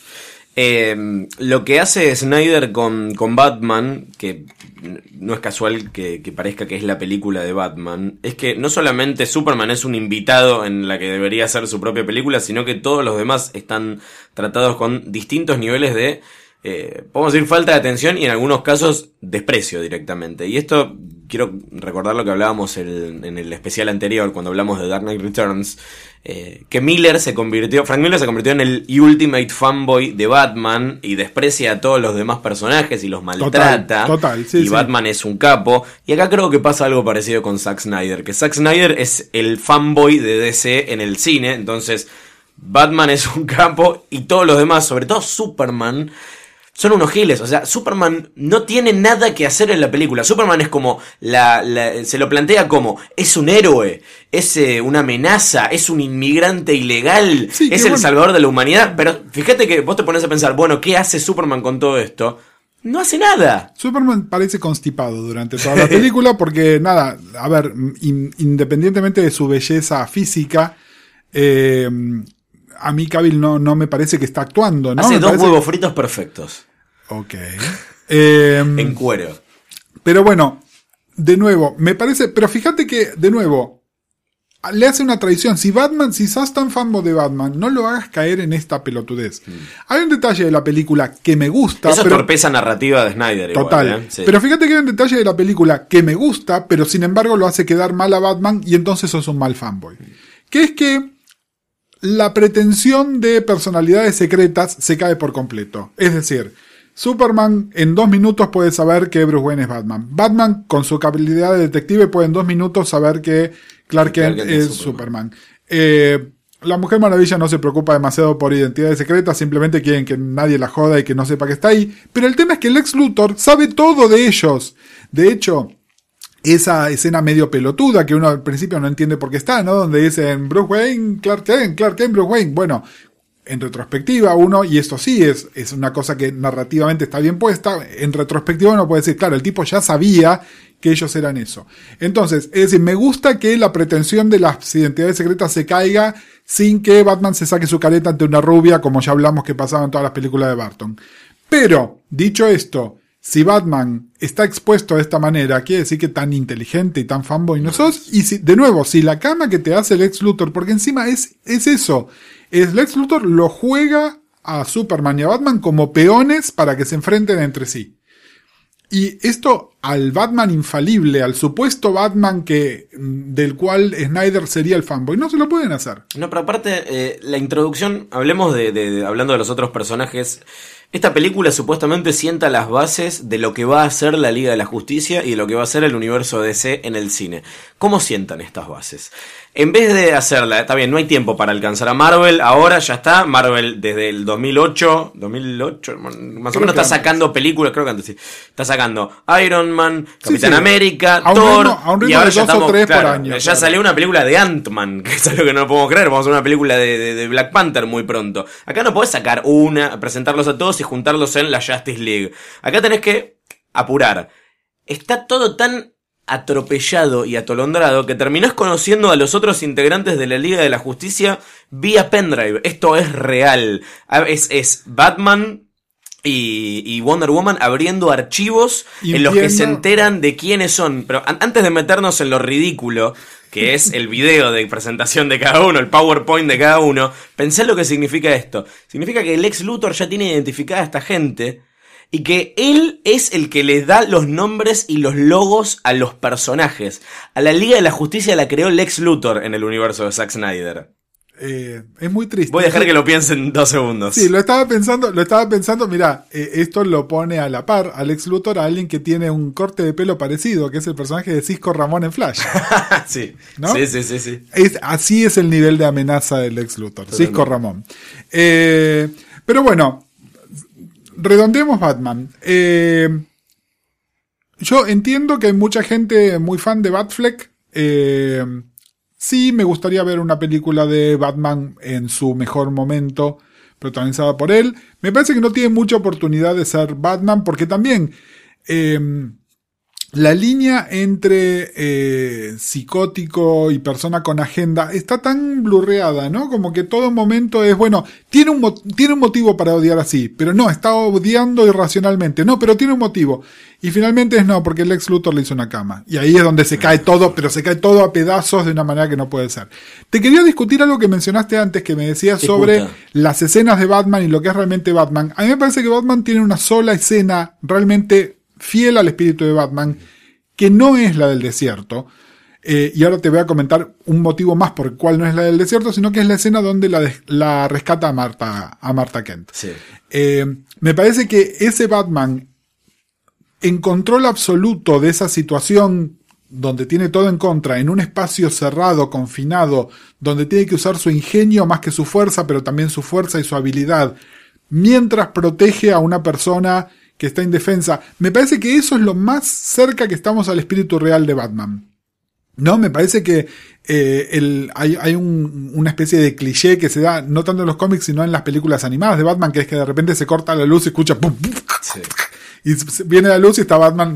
Eh, lo que hace Snyder con, con Batman, que no es casual que, que parezca que es la película de Batman, es que no solamente Superman es un invitado en la que debería ser su propia película, sino que todos los demás están tratados con distintos niveles de, eh, podemos decir, falta de atención y en algunos casos desprecio directamente. Y esto quiero recordar lo que hablábamos en el especial anterior, cuando hablamos de Dark Knight Returns, eh, que Miller se convirtió, Frank Miller se convirtió en el ultimate fanboy de Batman y desprecia a todos los demás personajes y los maltrata. total, sí, y sí. Batman es un capo. Y acá creo que pasa algo parecido con Zack Snyder, que Zack Snyder es el fanboy de DC en el cine, entonces Batman es un capo y todos los demás, sobre todo Superman, son unos giles. O sea, Superman no tiene nada que hacer en la película. Superman es como, la, la- se lo plantea como, es un héroe, es eh, una amenaza, es un inmigrante ilegal, Sí, es el bueno. salvador de la humanidad. Pero fíjate que vos te pones a pensar, bueno, ¿qué hace Superman con todo esto? No hace nada. Superman parece constipado durante toda la película porque, nada, a ver, in- independientemente de su belleza física, eh, a mí Cavill no, no me parece que está actuando, ¿no? hace Me dos parece- huevos fritos perfectos. Ok. Eh, En cuero. pero bueno, de nuevo, me parece, pero fíjate que, de nuevo, le hace una traición. Si Batman, si sos tan fanboy de Batman, no lo hagas caer en esta pelotudez. Hay un detalle de la película que me gusta, Mm. Eso es pero- torpeza narrativa de Snyder. igual, Total. ¿eh? Sí. Pero fíjate que hay un detalle de la película que me gusta, pero sin embargo lo hace quedar mal a Batman y entonces sos un mal fanboy. Que es que la pretensión de personalidades secretas se cae por completo. Es decir, Superman en dos minutos puede saber que Bruce Wayne es Batman. Batman con su habilidad de detective puede en dos minutos saber que Clark Kent, Kent es es Superman. Eh, la Mujer Maravilla no se preocupa demasiado por identidades secretas, simplemente quieren que nadie la joda y que no sepa que está ahí. Pero el tema es que el ex Luthor sabe todo de ellos. De hecho, esa escena medio pelotuda que uno al principio no entiende por qué está, ¿no? Donde dicen Bruce Wayne, Clark Kent, Clark Kent, Bruce Wayne. Bueno, en retrospectiva uno, y esto sí es, es una cosa que narrativamente está bien puesta, en retrospectiva uno puede decir, claro, el tipo ya sabía que ellos eran eso. Entonces, es decir, me gusta que la pretensión de las identidades secretas se caiga sin que Batman se saque su careta ante una rubia, como ya hablamos que pasaba en todas las películas de Barton. Pero, dicho esto, si Batman está expuesto de esta manera, quiere decir que tan inteligente y tan fanboy no sos. Y si, de nuevo, si la cama que te hace el ex Luthor, porque encima es, es eso, es Lex Luthor lo juega a Superman y a Batman como peones para que se enfrenten entre sí. Y esto al Batman infalible, al supuesto Batman que del cual Snyder sería el fanboy, no se lo pueden hacer. No, pero aparte, eh, la introducción, hablemos de- de- hablando de los otros personajes. Esta película supuestamente sienta las bases de lo que va a ser la Liga de la Justicia y de lo que va a ser el universo DC en el cine. ¿Cómo sientan estas bases? En vez de hacerla, está bien, no hay tiempo para alcanzar a Marvel, ahora ya está, Marvel desde el 2008, 2008, más o menos está antes. sacando películas, creo que antes sí, está sacando Iron Man, Capitán sí. América, A Thor, ritmo- a un ritmo y ahora de ya dos o estamos, tres por año, ya claro. salió una película de Ant-Man, que es algo que no podemos creer. Vamos a hacer una película de, de- de Black Panther muy pronto. Acá no podés sacar una, presentarlos a todos y juntarlos en la Justice League. Acá tenés que apurar. Está todo tan atropellado y atolondrado que terminás conociendo a los otros integrantes de la Liga de la Justicia vía pendrive. Esto es real. Es, es Batman y, y Wonder Woman abriendo archivos en los que se enteran de quiénes son. Pero an- antes de meternos en lo ridículo, que es el video de presentación de cada uno, el PowerPoint de cada uno, pensé en lo que significa esto. Significa que el ex Luthor ya tiene identificada a esta gente y que él es el que les da los nombres y los logos a los personajes. A la Liga de la Justicia la creó Lex Luthor en el universo de Zack Snyder. Eh, es muy triste. Voy a dejar que lo piensen dos segundos. Sí, lo estaba pensando, lo estaba pensando, mira, esto lo pone a la par al ex Luthor a alguien que tiene un corte de pelo parecido, que es el personaje de Cisco Ramón en Flash. sí. ¿No? sí, sí, sí, sí. Es, así es el nivel de amenaza del ex Luthor, Cisco Ramón. Eh, pero bueno, redondeemos Batman. Eh, yo entiendo que hay mucha gente muy fan de Batfleck. Eh, sí, me gustaría ver una película de Batman en su mejor momento, protagonizada por él. Me parece que no tiene mucha oportunidad de ser Batman, porque también eh, la línea entre eh, psicótico y persona con agenda está tan blurreada, ¿no? Como que todo momento es, bueno, tiene un, tiene un motivo para odiar así, pero no, está odiando irracionalmente, no, pero tiene un motivo. Y finalmente es no, porque el ex Luthor le hizo una cama. Y ahí es donde se cae todo, pero se cae todo a pedazos de una manera que no puede ser. Te quería discutir algo que mencionaste antes, que me decías sobre las escenas de Batman y lo que es realmente Batman. A mí me parece que Batman tiene una sola escena realmente fiel al espíritu de Batman, que no es la del desierto. Eh, y ahora te voy a comentar un motivo más por el cual no es la del desierto, sino que es la escena donde la, rescata a Marta, a Marta Kent. Sí. Eh, me parece que ese Batman, en control absoluto de esa situación donde tiene todo en contra, en un espacio cerrado, confinado, donde tiene que usar su ingenio más que su fuerza, pero también su fuerza y su habilidad, mientras protege a una persona que está indefensa. Me parece que eso es lo más cerca que estamos al espíritu real de Batman. No, me parece que eh, el, hay, hay un- una especie de cliché que se da no tanto en los cómics, sino en las películas animadas de Batman, que es que de repente se corta la luz y escucha pum, pum, Sí. y viene la luz y está Batman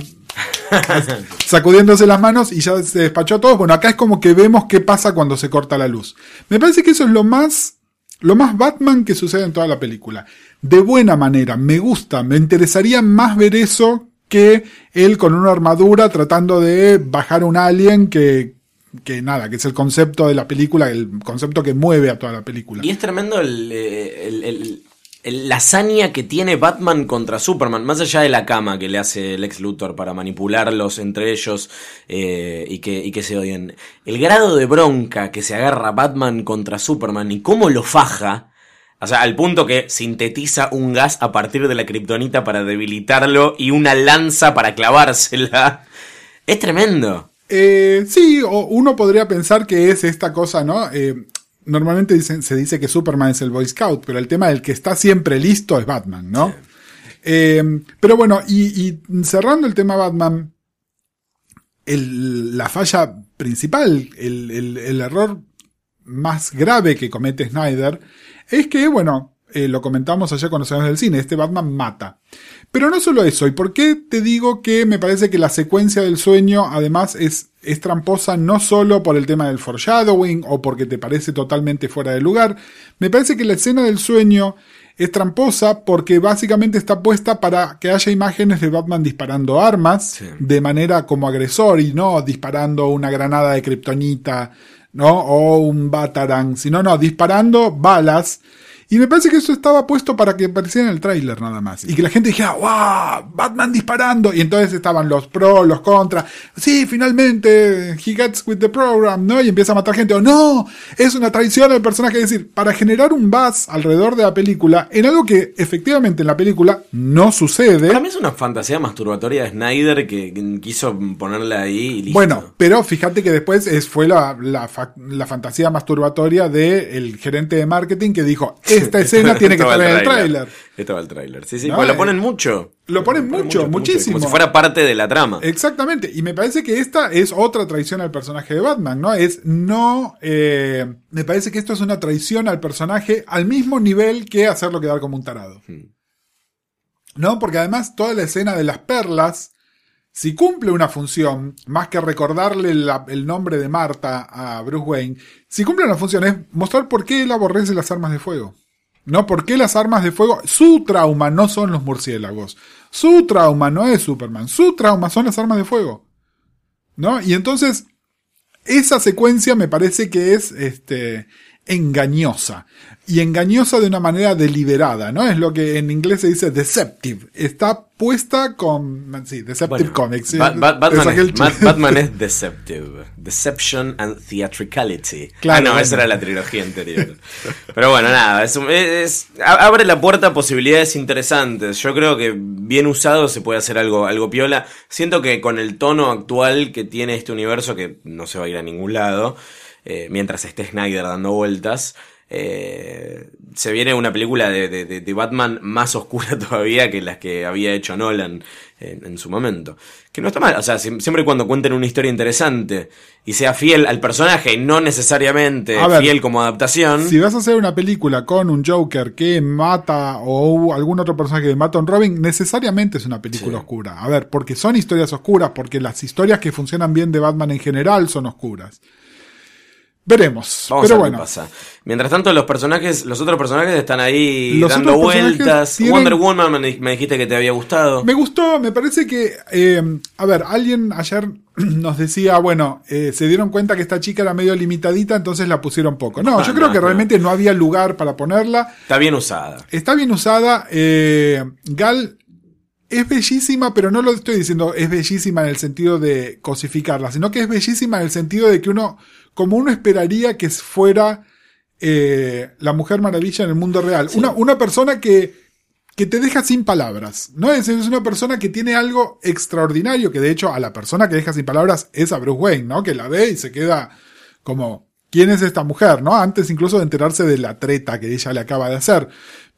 sacudiéndose las manos y ya se despachó a todos. Bueno, acá es como que vemos qué pasa cuando se corta la luz. Me parece que eso es lo más, lo más Batman que sucede en toda la película. De buena manera, me gusta, me interesaría más ver eso que él con una armadura tratando de bajar un alien que, que nada, que es el concepto de la película, el concepto que mueve a toda la película. Y es tremendo el, eh, el- el- la hazaña que tiene Batman contra Superman, más allá de la cama que le hace Lex Luthor para manipularlos entre ellos eh, y, que, y que se odien. El grado de bronca que se agarra Batman contra Superman y cómo lo faja, o sea, al punto que sintetiza un gas a partir de la kriptonita para debilitarlo y una lanza para clavársela. Es tremendo. Eh, sí, o uno podría pensar que es esta cosa, ¿no? Eh, normalmente dicen- se dice que Superman es el Boy Scout, pero el tema del que está siempre listo es Batman, ¿no? Eh, pero bueno, y, y cerrando el tema Batman, el- la falla principal, el, el- el error más grave que comete Snyder, es que, bueno, eh, lo comentamos ayer cuando salimos del cine, este Batman mata. Pero no solo eso, ¿y por qué te digo que me parece que la secuencia del sueño además es, es tramposa no solo por el tema del foreshadowing o porque te parece totalmente fuera de lugar? Me parece que la escena del sueño es tramposa porque básicamente está puesta para que haya imágenes de Batman disparando armas Sí. de manera como agresor y no disparando una granada de kriptonita, ¿no? O un Batarang, sino no, disparando balas. Y me parece que eso estaba puesto para que apareciera en el tráiler nada más. Y que la gente dijera, ¡wow! Batman disparando. Y entonces estaban los pros, los contras. Sí, finalmente, he gets with the program, ¿no? Y empieza a matar gente. O no, es una traición al personaje. Es decir, para generar un buzz alrededor de la película, en algo que efectivamente en la película no sucede. Para mí es una fantasía masturbatoria de Snyder que, quiso ponerla ahí y listo. Bueno, pero fíjate que después es, fue la, la, la fantasía masturbatoria del gerente de marketing que dijo, esta escena tiene que estar en el tráiler. Esto va al tráiler. Sí, sí, No, pues lo eh, ponen mucho. lo ponen mucho, muchísimo. Como si fuera parte de la trama. Exactamente, y me parece que esta es otra traición al personaje de Batman, ¿no? Es no, eh, me parece que esto es una traición al personaje al mismo nivel que hacerlo quedar como un tarado. ¿No? Porque además toda la escena de las perlas, si cumple una función, más que recordarle la- el nombre de Marta a Bruce Wayne, si cumple una función es mostrar por qué él aborrece las armas de fuego. ¿No? ¿Por qué las armas de fuego? Su trauma no son los murciélagos. Su trauma no es Superman. Su trauma son las armas de fuego. ¿No? Y entonces, esa secuencia me parece que es este, engañosa. Y engañosa de una manera deliberada, ¿no? Es lo que en inglés se dice deceptive. Está puesta con. Sí, Deceptive Bueno, Comics. Ba- Batman, es, Ba- chiste. Batman es deceptive. Deception and theatricality. Claro, ah, no, bueno. esa era la trilogía anterior. Pero bueno, nada, es, es- abre la puerta a posibilidades interesantes. Yo creo que bien usado se puede hacer algo, algo piola. Siento que con el tono actual que tiene este universo, que no se va a ir a ningún lado, eh, mientras esté Snyder dando vueltas, eh, se viene una película de, de- de- de Batman más oscura todavía que las que había hecho Nolan en, en su momento. Que no está mal, o sea, si- siempre y cuando cuenten una historia interesante y sea fiel al personaje y no necesariamente ver, fiel como adaptación. Si vas a hacer una película con un Joker que mata o algún otro personaje que mata a un Robin, necesariamente es una película Sí. oscura. A ver, porque son historias oscuras, porque las historias que funcionan bien de Batman en general son oscuras. Veremos. Vamos Pero a ver bueno, qué pasa. Mientras tanto, los personajes, los otros personajes están ahí Los dando vueltas. tienen- Wonder Woman me, di- me dijiste que te había gustado. me gustó, me parece que, eh, a ver, alguien ayer nos decía, bueno, eh, se dieron cuenta que esta chica era medio limitadita, entonces la pusieron poco. No, Ah, yo creo no, que no. realmente no había lugar para ponerla. Está bien usada. Está bien usada. eh, Gal es bellísima, pero no lo estoy diciendo es bellísima en el sentido de cosificarla, sino que es bellísima en el sentido de que uno, como uno esperaría que fuera eh, la Mujer Maravilla en el mundo real. Una, una persona que, que te deja sin palabras, ¿no? Es, es una persona que tiene algo extraordinario, que de hecho a la persona que deja sin palabras es a Bruce Wayne, ¿no? Que la ve y se queda como, ¿quién es esta mujer, no? Antes incluso de enterarse de la treta que ella le acaba de hacer.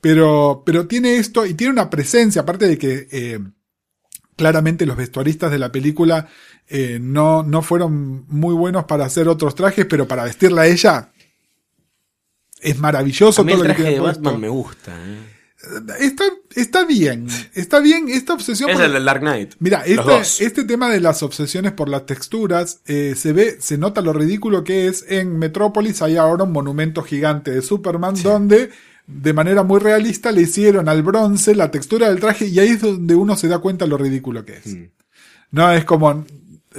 Pero, pero tiene esto y tiene una presencia, aparte de que eh, claramente los vestuaristas de la película eh, no, no fueron muy buenos para hacer otros trajes, pero para vestirla a ella es maravilloso A mí todo el lo que traje tiene de puesto. Batman me gusta. ¿eh? Está, está bien, está bien esta obsesión. Es por- el del Dark Knight. Mira, este, este tema de las obsesiones por las texturas eh, se ve, se nota lo ridículo que es. En Metrópolis hay ahora un monumento gigante de Superman donde de manera muy realista le hicieron al bronce la textura del traje y ahí es donde uno se da cuenta lo ridículo que es. Mm. No es como,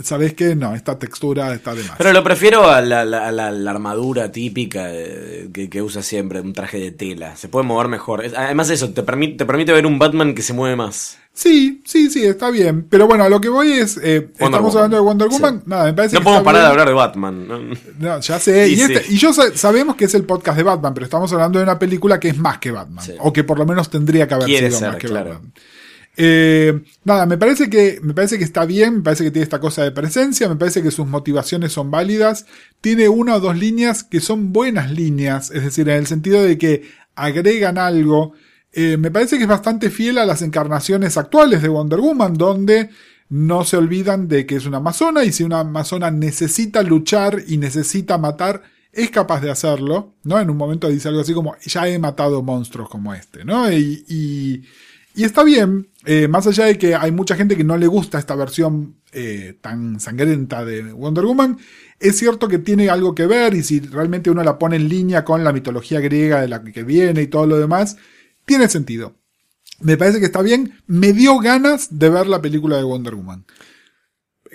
¿sabes qué? No, esta textura está de más. Pero lo prefiero a la, la- a la- la armadura típica eh, que, que usa siempre, un traje de tela. Se puede mover mejor. Además eso, te permite, te permite ver un Batman que se mueve más. Sí, sí, sí, está bien. Pero bueno, a lo que voy es, eh, estamos Woman. hablando de Wonder Woman. Sí. Nada, me parece No que podemos parar de hablar de Batman. ¿no? No, ya sé. Y Y, este- y yo sa- sabemos que es el podcast de Batman, pero estamos hablando de una película que es más que Batman. Sí. O que por lo menos tendría que haber Quiere sido ser, más que claro. Batman. Eh, nada, me parece que me parece que está bien, me parece que tiene esta cosa de presencia, me parece que sus motivaciones son válidas, tiene una o dos líneas que son buenas líneas, es decir, en el sentido de que agregan algo. Eh, me parece que es bastante fiel a las encarnaciones actuales de Wonder Woman, donde no se olvidan de que es una amazona y si una amazona necesita luchar y necesita matar, es capaz de hacerlo, ¿no? En un momento dice algo así como, ya he matado monstruos como este, ¿no? Y, y, y está bien, eh, más allá de que hay mucha gente que no le gusta esta versión eh, tan sangrienta de Wonder Woman, es cierto que tiene algo que ver y si realmente uno la pone en línea con la mitología griega de la que viene y todo lo demás, tiene sentido. Me parece que está bien. Me dio ganas de ver la película de Wonder Woman.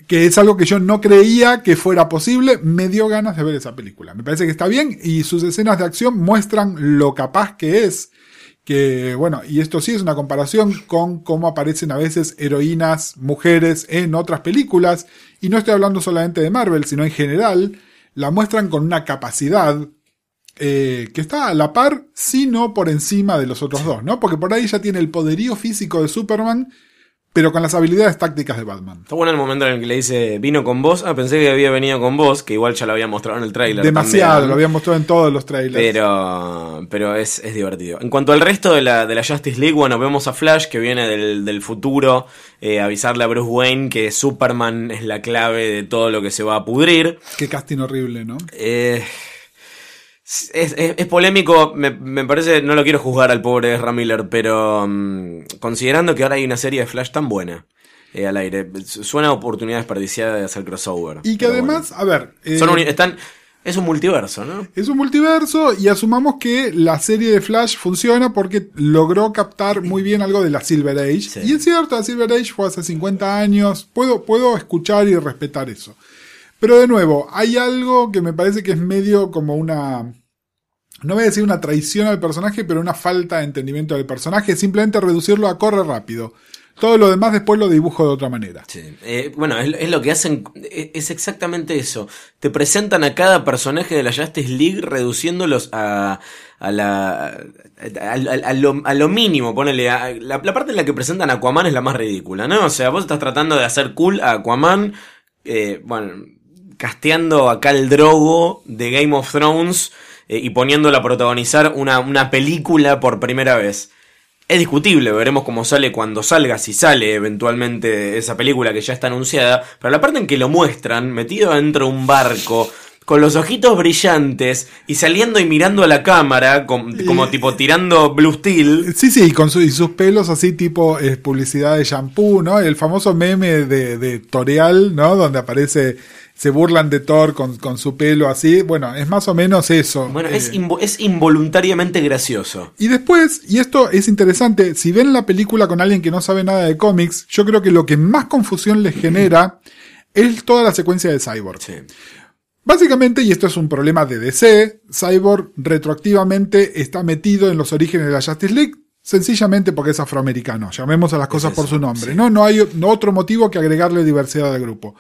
Que es algo que yo no creía que fuera posible. Me dio ganas de ver esa película. Me parece que está bien y sus escenas de acción muestran lo capaz que es. Que bueno, y esto sí es una comparación con cómo aparecen a veces heroínas, mujeres en otras películas. Y no estoy hablando solamente de Marvel, sino en general. La muestran con una capacidad eh, que está a la par, sino por encima de los otros dos, ¿no? Porque por ahí ya tiene el poderío físico de Superman, pero con las habilidades tácticas de Batman. Está bueno el momento en el que le dice, vino con vos. Ah, pensé que había venido con vos, que igual ya lo había mostrado en el tráiler. Demasiado, también. lo había mostrado en todos los trailers. Pero, pero es, es divertido. En cuanto al resto de la, de la Justice League, bueno, vemos a Flash que viene del, del futuro, eh, avisarle a Bruce Wayne que Superman es la clave de todo lo que se va a pudrir. Qué casting horrible, ¿no? Eh, es, es- es polémico, me, me parece, no lo quiero juzgar al pobre Ezra Miller, pero mm, considerando que ahora hay una serie de Flash tan buena eh, al aire, suena a oportunidad desperdiciada de hacer crossover. Y que además, a ver, eh. Son uni- están, es un multiverso, ¿no? es un multiverso y asumamos que la serie de Flash funciona porque logró captar muy bien algo de la Silver Age. Sí. Y es cierto, la Silver Age fue hace 50 años, puedo, puedo escuchar y respetar eso. Pero de nuevo, hay algo que me parece que es medio como una... No voy a decir una traición al personaje, pero una falta de entendimiento del personaje, simplemente reducirlo a corre rápido. Todo lo demás después lo dibujo de otra manera. Sí. Eh, bueno, es, lo que hacen, es, es exactamente eso. Te presentan a cada personaje de la Justice League reduciéndolos a, a la a, lo, a lo mínimo, ponele. la parte en la que presentan a Aquaman es la más ridícula, ¿no? O sea, vos estás tratando de hacer cool a Aquaman, eh, bueno, casteando acá el drogo de Game of Thrones eh, y poniéndolo a protagonizar una, una película por primera vez. Es discutible, veremos cómo sale cuando salga, si sale eventualmente esa película que ya está anunciada, pero la parte en que lo muestran, metido dentro de un barco, con los ojitos brillantes y saliendo y mirando a la cámara, com- como tipo tirando Blue Steel. Sí, sí, y con su- y sus pelos así tipo eh, publicidad de shampoo, ¿no? El famoso meme de, de Toreal, ¿no? Donde aparece, se burlan de Thor con, con su pelo así. Bueno, es más o menos eso. Bueno, Eh, es, invo- es involuntariamente gracioso. y después, y esto es interesante, si ven la película con alguien que no sabe nada de cómics, yo creo que lo que más confusión les genera es toda la secuencia de Cyborg. Sí. Básicamente, y esto es un problema de DC, Cyborg retroactivamente está metido en los orígenes de la Justice League, sencillamente porque es afroamericano. Llamemos a las cosas por eso, su nombre. sí. No, no hay no otro motivo que agregarle diversidad al grupo.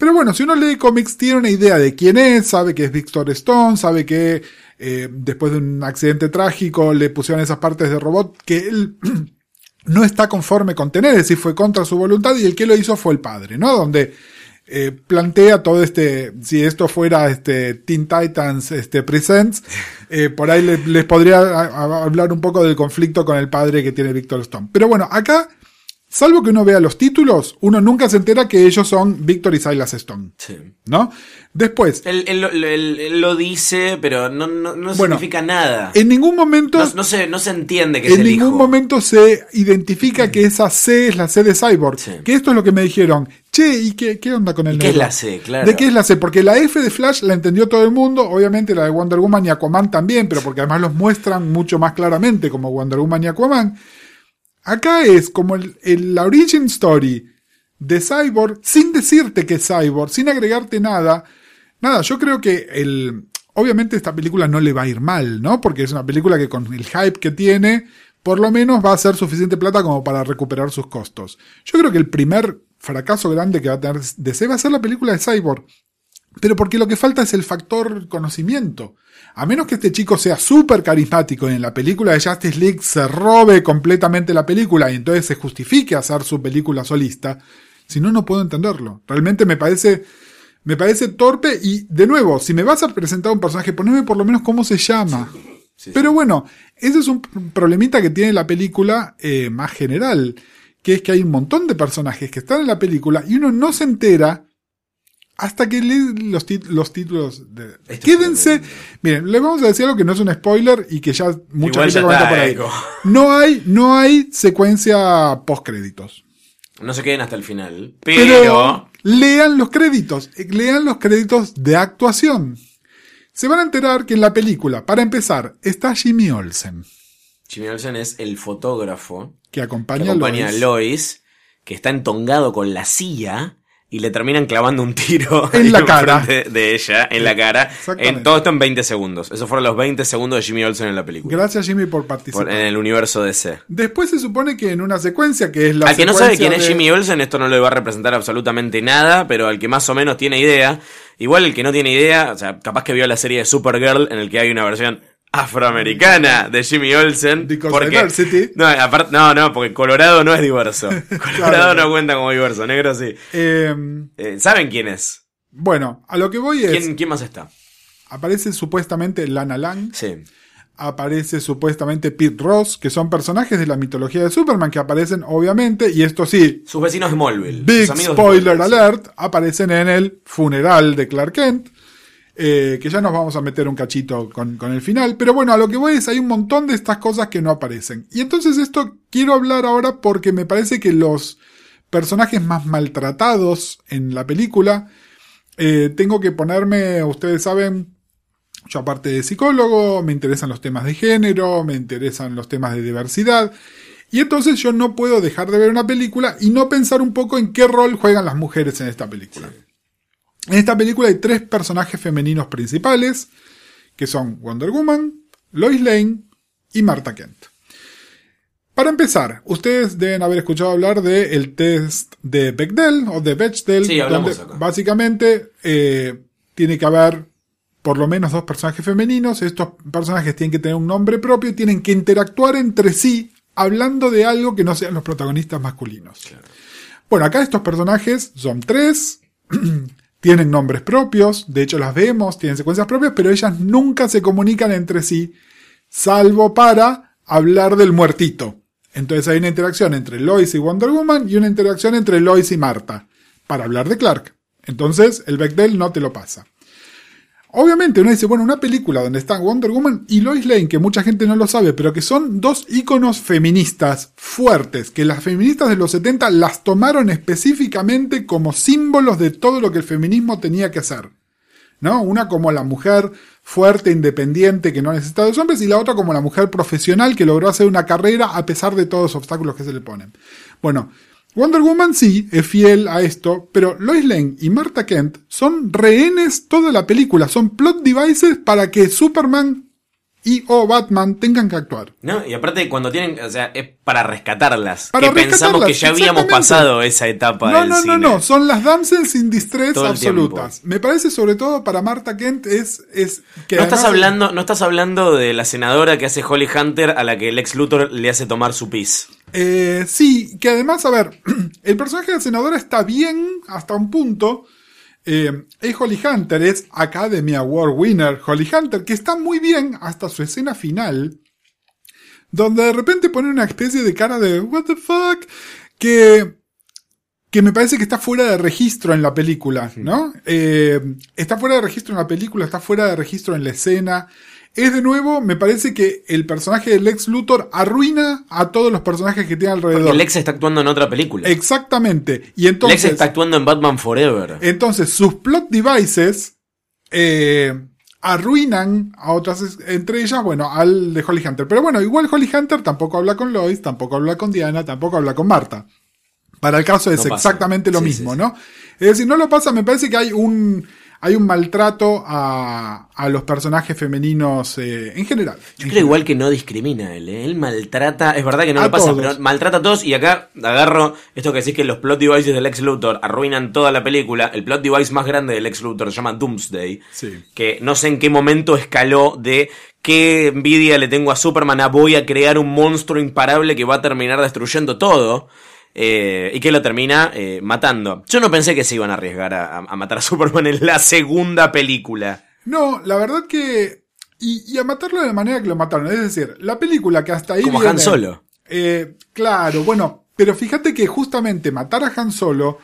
Pero bueno, si uno lee cómics, tiene una idea de quién es, sabe que es Victor Stone, sabe que eh, después de un accidente trágico le pusieron esas partes de robot que él no está conforme con tener, es decir, fue contra su voluntad y el que lo hizo fue el padre, ¿no? Donde eh, plantea todo este, si esto fuera este Teen Titans este Presents, eh, por ahí le- les, podría hablar un poco del conflicto con el padre que tiene Victor Stone. Pero bueno, acá, salvo que uno vea los títulos, uno nunca se entera que ellos son Victor y Silas Stone, Sí. ¿no? Después, Él, él lo- él- él lo dice, pero no, no, no Bueno, significa nada. en ningún momento... No, no se, no se entiende que es en el ningún hijo. momento se identifica que esa C es la C de Cyborg. Sí. Que esto es lo que me dijeron. Che, ¿y qué, qué onda con el ¿Y qué es negro? la C? Claro. ¿De qué es la C? Porque la F de Flash la entendió todo el mundo, obviamente la de Wonder Woman y Aquaman también, pero porque además los muestran mucho más claramente como Wonder Woman y Aquaman. Acá es como el, el- la origin story de Cyborg, sin decirte que es Cyborg, sin agregarte nada. Nada, yo creo que el. Obviamente esta película no le va a ir mal, ¿no? Porque es una película que con el hype que tiene, por lo menos va a ser suficiente plata como para recuperar sus costos. Yo creo que el primer fracaso grande que va a tener DC va a ser la película de Cyborg. pero porque lo que falta es el factor conocimiento. A menos que este chico sea súper carismático y en la película de Justice League se robe completamente la película y entonces se justifique hacer su película solista, si no, no puedo entenderlo. Realmente me parece, me parece torpe y, de nuevo, si me vas a presentar un personaje, poneme por lo menos cómo se llama. Sí, Pero bueno, ese es un problemita que tiene la película eh, más general, que es que hay un montón de personajes que están en la película y uno no se entera hasta que lee los, tit- los títulos. De... Esto es Quédense. Miren, le vamos a decir algo que no es un spoiler y que ya mucha gente comenta por ahí. No hay, no hay secuencia post créditos. No se queden hasta el final. Pero, Pero. lean los créditos, eh, lean los créditos de actuación. Se van a enterar que en la película, para empezar, está Jimmy Olsen, Jimmy Olsen es el fotógrafo que que acompaña, acompaña a a Lois. Lois, que está entongado con la CIA y le terminan clavando un tiro En la cara. de ella, en la cara. En, todo esto en 20 segundos. Esos fueron los 20 segundos de Jimmy Olsen en la película. Gracias Jimmy por participar. Por- en el universo DC. Después se supone que en una secuencia que es la al que no sabe quién es Jimmy Olsen, esto no le va a representar absolutamente nada, pero al que más o menos tiene idea, igual el que no tiene idea, o sea, capaz que vio la serie de Supergirl en el que hay una versión afroamericana de Jimmy Olsen. Porque, no, aparte, no, no, porque Colorado no es diverso. Colorado Claro. no cuenta como diverso, negro sí. Eh, Eh, ¿Saben quién es? bueno, a lo que voy es, ¿Quién, quién más está? aparece supuestamente Lana Lang, Sí. aparece supuestamente Pete Ross, que son personajes de la mitología de Superman que aparecen obviamente, y esto sí, Sus vecinos de Smallville. Big de spoiler sí. alert, aparecen en el funeral de Clark Kent. Eh, que ya nos vamos a meter un cachito con, el final. Pero bueno, a lo que voy es, hay un montón de estas cosas que no aparecen. Y entonces esto quiero hablar ahora porque me parece que los personajes más maltratados en la película, eh, tengo que ponerme, ustedes saben, yo aparte de psicólogo, me interesan los temas de género, me interesan los temas de diversidad. Y entonces yo no puedo dejar de ver una película y no pensar un poco en qué rol juegan las mujeres en esta película. En esta película hay tres personajes femeninos principales, que son Wonder Woman, Lois Lane y Martha Kent. Para empezar, ustedes deben haber escuchado hablar del el test de Bechdel o de Bechdel, Sí, donde acá. básicamente eh, tiene que haber por lo menos dos personajes femeninos. Estos personajes tienen que tener un nombre propio y tienen que interactuar entre sí hablando de algo que no sean los protagonistas masculinos. Bueno, acá estos personajes son tres, tienen nombres propios, de hecho las vemos, tienen secuencias propias, pero ellas nunca se comunican entre sí, salvo para hablar del muertito. Entonces hay una interacción entre Lois y Wonder Woman y una interacción entre Lois y Marta, para hablar de Clark. Entonces el Bechdel no te lo pasa. Obviamente uno dice, bueno, una película donde están Wonder Woman y Lois Lane, que mucha gente no lo sabe, pero que son dos íconos feministas fuertes, que las feministas de los 70 las tomaron específicamente como símbolos de todo lo que el feminismo tenía que hacer. ¿No? Una como la mujer fuerte, independiente, que no necesita de los hombres, y la otra como la mujer profesional que logró hacer una carrera a pesar de todos los obstáculos que se le ponen. Bueno, Wonder Woman sí es fiel a esto, pero Lois Lane y Martha Kent son rehenes toda la película, son plot devices para que Superman y o Batman tengan que actuar. No, y aparte cuando tienen, o sea, es para rescatarlas. Para que pensamos rescatarlas, que ya habíamos pasado esa etapa No, del no, no, cine. no, son las damsels in distress Todo absolutas. Me parece sobre todo para Martha Kent es, es que No estás hablando, no estás hablando de la senadora que hace Holly Hunter a la que Lex Luthor le hace tomar su pis. Eh, sí, que además, a ver, el personaje de la senadora está bien hasta un punto. Eh, es Holly Hunter, es Academy Award winner Holly Hunter, que está muy bien hasta su escena final, donde de repente pone una especie de cara de what the fuck, que, que me parece que está fuera de registro en la película, ¿no? Eh, está fuera de registro en la película, está fuera de registro en la escena. Es de nuevo, me parece que el personaje de Lex Luthor arruina a todos los personajes que tiene alrededor. Porque Lex está actuando en otra película. Exactamente. Y entonces, Lex está actuando en Batman Forever. entonces sus plot devices eh, arruinan a otras, entre ellas, bueno, al de Holly Hunter. Pero bueno, igual Holly Hunter tampoco habla con Lois, tampoco habla con Diana, tampoco habla con Marta. Para el caso es No exactamente lo Sí, mismo, sí, sí. ¿no? Es decir, no lo pasa, me parece que hay un, hay un maltrato a, a los personajes femeninos eh, en general. Yo creo igual que no discrimina él, ¿eh? él maltrata, es verdad que no A lo pasa, todos. pero maltrata a todos y acá agarro esto que decís que los plot devices del Lex Luthor arruinan toda la película, el plot device más grande del Lex Luthor se llama Doomsday, Sí. que no sé en qué momento escaló de qué envidia le tengo a Superman a voy a crear un monstruo imparable que va a terminar destruyendo todo. Eh, y que lo termina eh, matando. Yo no pensé que se iban a arriesgar a, a matar a Superman en la segunda película. No, la verdad que. Y, y a matarlo de la manera que lo mataron. Es decir, la película que hasta ahí. Como viene- Han Solo. Eh, claro, bueno, pero fíjate que justamente matar a Han Solo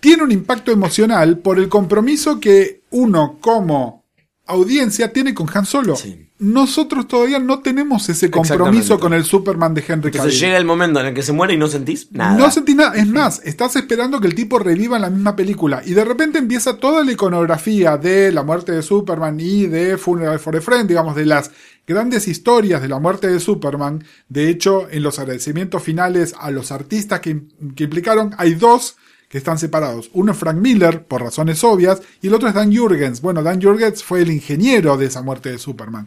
tiene un impacto emocional por el compromiso que uno como audiencia tiene con Han Solo. Sí. Nosotros todavía no tenemos ese compromiso con el Superman de Henry Entonces Cavill. llega el momento en el que se muere y no sentís nada. No sentí nada. Es más, estás esperando que el tipo reviva en la misma película. Y de repente empieza toda la iconografía de la muerte de Superman y de Funeral for a Friend, digamos, de las grandes historias de la muerte de Superman. De hecho, en los agradecimientos finales a los artistas que, que implicaron, hay dos que están separados. Uno es Frank Miller, por razones obvias, y el otro es Dan Jurgens. Bueno, Dan Jurgens fue el ingeniero de esa muerte de Superman.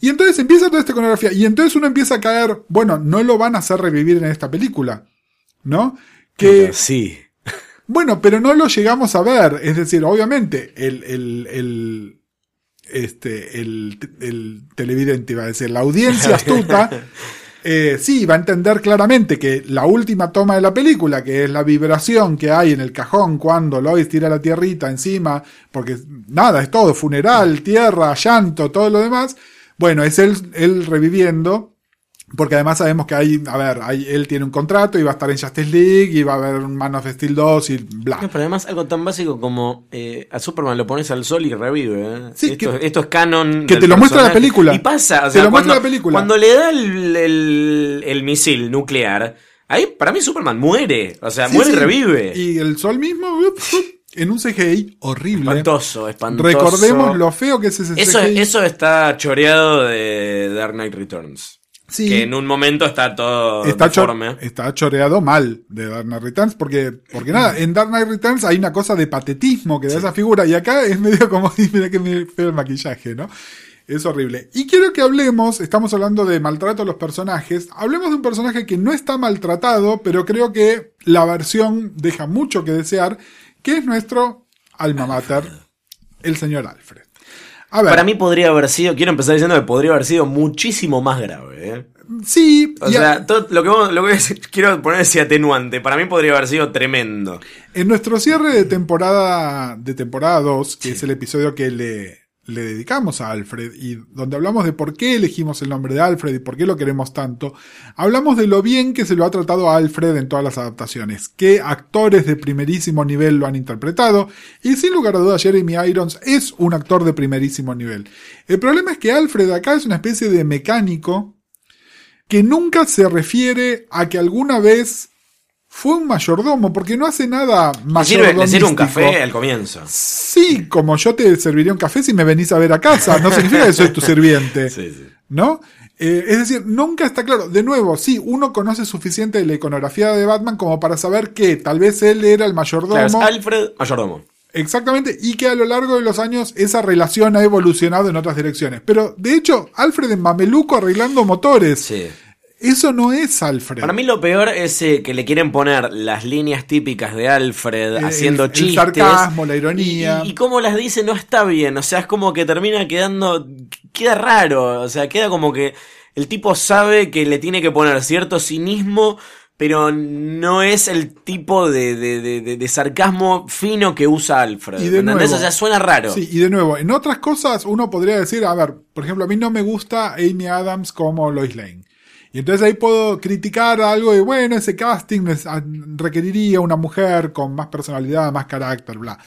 Y entonces empieza toda esta iconografía. Y entonces uno empieza a caer, bueno, no lo van a hacer revivir en esta película. ¿No? Que, Sí. bueno, pero no lo llegamos a ver. Es decir, obviamente, el, el, el, este, el, el televidente iba a decir, la audiencia astuta, eh, sí, va a entender claramente que la última toma de la película, que es la vibración que hay en el cajón cuando Lois tira la tierrita encima, porque nada, es todo, funeral, tierra, llanto, todo lo demás, bueno, es él, él reviviendo, porque además sabemos que hay, a ver, hay, él tiene un contrato y va a estar en Justice League y va a haber un Man of Steel 2 y bla. No, pero además algo tan básico como eh, a Superman lo pones al sol y revive. ¿eh? Sí, esto, que- esto es canon. que te lo muestra la película. Y pasa, o Te sea, lo muestra cuando, la película. cuando le da el, el- el misil nuclear, ahí para mí Superman muere. O sea, Sí, muere sí. y revive. Y el sol mismo, en un CGI horrible. Espantoso, espantoso. Recordemos lo feo que es ese Eso, CGI. eso está choreado de Dark Knight Returns. Sí. Que en un momento está todo está, cho- está choreado mal de Dark Knight Returns, porque, porque nada, en Dark Knight Returns hay una cosa de patetismo que da esa figura, y acá es medio como, mira que me feo el maquillaje, ¿no? Es horrible. Y quiero que hablemos, estamos hablando de maltrato a los personajes, hablemos de un personaje que no está maltratado, pero creo que la versión deja mucho que desear, que es nuestro alma mater, el señor Alfred. A ver, Para mí podría haber sido, quiero empezar diciendo que podría haber sido muchísimo más grave. ¿eh? sí, O a- sea, todo lo que, vos- lo que quiero poner ese atenuante. Para mí podría haber sido tremendo. En nuestro cierre de temporada de temporada 2, que es el episodio que le, le dedicamos a Alfred y donde hablamos de por qué elegimos el nombre de Alfred y por qué lo queremos tanto, hablamos de lo bien que se lo ha tratado a Alfred en todas las adaptaciones, qué actores de primerísimo nivel lo han interpretado y sin lugar a dudas Jeremy Irons es un actor de primerísimo nivel. El problema es que Alfred acá es una especie de mecánico que nunca se refiere a que alguna vez fue un mayordomo, porque no hace nada sirve, le sirve un café al comienzo. Sí, como yo te serviría un café si me venís a ver a casa, no significa que soy tu sirviente, Sí, sí. ¿no? Eh, es decir, nunca está claro. De nuevo, sí, uno conoce suficiente de la iconografía de Batman como para saber que tal vez él era el mayordomo. Claro, es Alfred Mayordomo. Exactamente, y que a lo largo de los años esa relación ha evolucionado en otras direcciones. Pero, de hecho, Alfred en Mameluco arreglando motores. Sí. Eso no es Alfred. Para mí lo peor es eh, que le quieren poner las líneas típicas de Alfred El- haciendo el chistes. sarcasmo, la ironía. Y, y, cómo las dice no está bien. O sea, es como que termina quedando. Queda raro. O sea, queda como que el tipo sabe que le tiene que poner cierto cinismo. Pero no es el tipo de, de, de- de- de sarcasmo fino que usa Alfred. Y de ¿entendés? nuevo- o sea, suena raro. Sí, y de nuevo, en otras cosas uno podría decir, a ver, por ejemplo, a mí no me gusta Amy Adams como Lois Lane. Y entonces ahí puedo criticar algo de, bueno, ese casting ah, requeriría una mujer con más personalidad, más carácter, bla.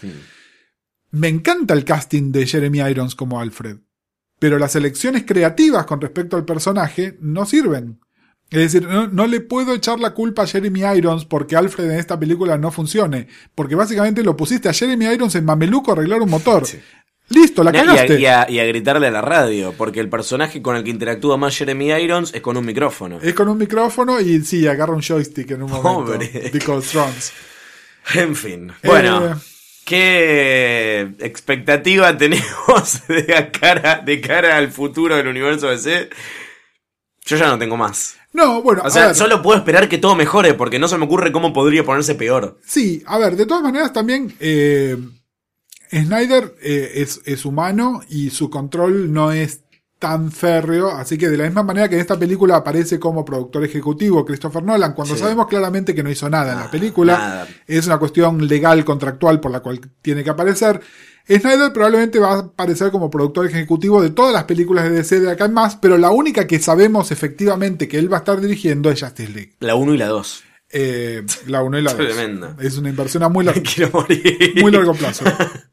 Me encanta el casting de Jeremy Irons como Alfred. Pero las elecciones creativas con respecto al personaje no sirven. Es decir, no, no le puedo echar la culpa a Jeremy Irons porque Alfred en esta película no funcione. Porque básicamente lo pusiste a Jeremy Irons en Mameluco a arreglar un motor. Listo, la Y a, cagaste. y a- y a gritarle a la radio, porque el personaje con el que interactúa más Jeremy Irons es con un micrófono. Es con un micrófono y sí, agarra un joystick en un momento. Pobre. Because Thrones. En fin. Bueno, Eh, ¿Qué expectativa tenemos de cara, de cara al futuro del universo DC? Yo ya no tengo más. No, bueno, O sea, solo puedo esperar que todo mejore porque no se me ocurre cómo podría ponerse peor. sí, a ver, de todas maneras también eh, Snyder eh, es, es humano y su control no es tan férreo, así que de la misma manera que en esta película aparece como productor ejecutivo Christopher Nolan, cuando Sí. sabemos claramente que no hizo nada en la película, Nada. es una cuestión legal, contractual por la cual tiene que aparecer. Snyder probablemente va a aparecer como productor ejecutivo de todas las películas de DC de acá en más, pero la única que sabemos efectivamente que él va a estar dirigiendo es Justice League. La 1 y la 2. Eh, la 1 y la 2. Tremendo. Es una inversión a muy largo, Quiero morir. muy largo plazo.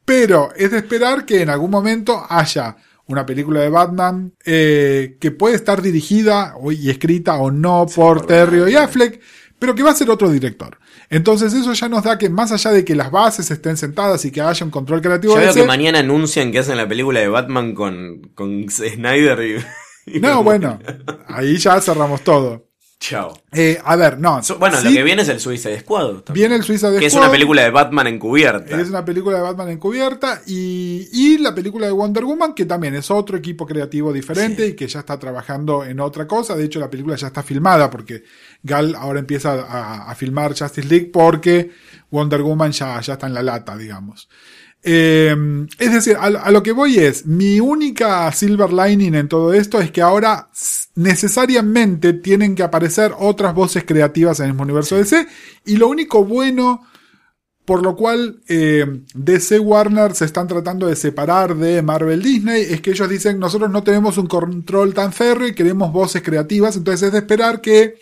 Pero es de esperar que en algún momento haya una película de Batman eh, que puede estar dirigida y escrita o no por Terrio y Affleck, pero que va a ser otro director. Entonces eso ya nos da que más allá de que las bases estén sentadas y que haya un control creativo Yo veo que mañana anuncian que hacen la película de Batman con, con Snyder y... y- No, bueno, ahí ya cerramos todo. Chao. Eh, a ver, no. So- Bueno, lo sí, que viene es el Suicide Squad. también. viene el Suiza de Que es Squad, una película de Batman encubierta. Es una película de Batman encubierta y, y la película de Wonder Woman, que también es otro equipo creativo diferente y que ya está trabajando en otra cosa. De hecho, la película ya está filmada porque Gal ahora empieza a, a filmar Justice League porque Wonder Woman ya, ya está en la lata, digamos. Eh, es decir, a, a lo que voy es, mi única silver lining en todo esto es que ahora necesariamente tienen que aparecer otras voces creativas en el mismo universo DC y lo único bueno por lo cual eh, DC Warner se están tratando de separar de Marvel Disney. Es que ellos dicen, nosotros no tenemos un control tan férreo y queremos voces creativas. Entonces es de esperar que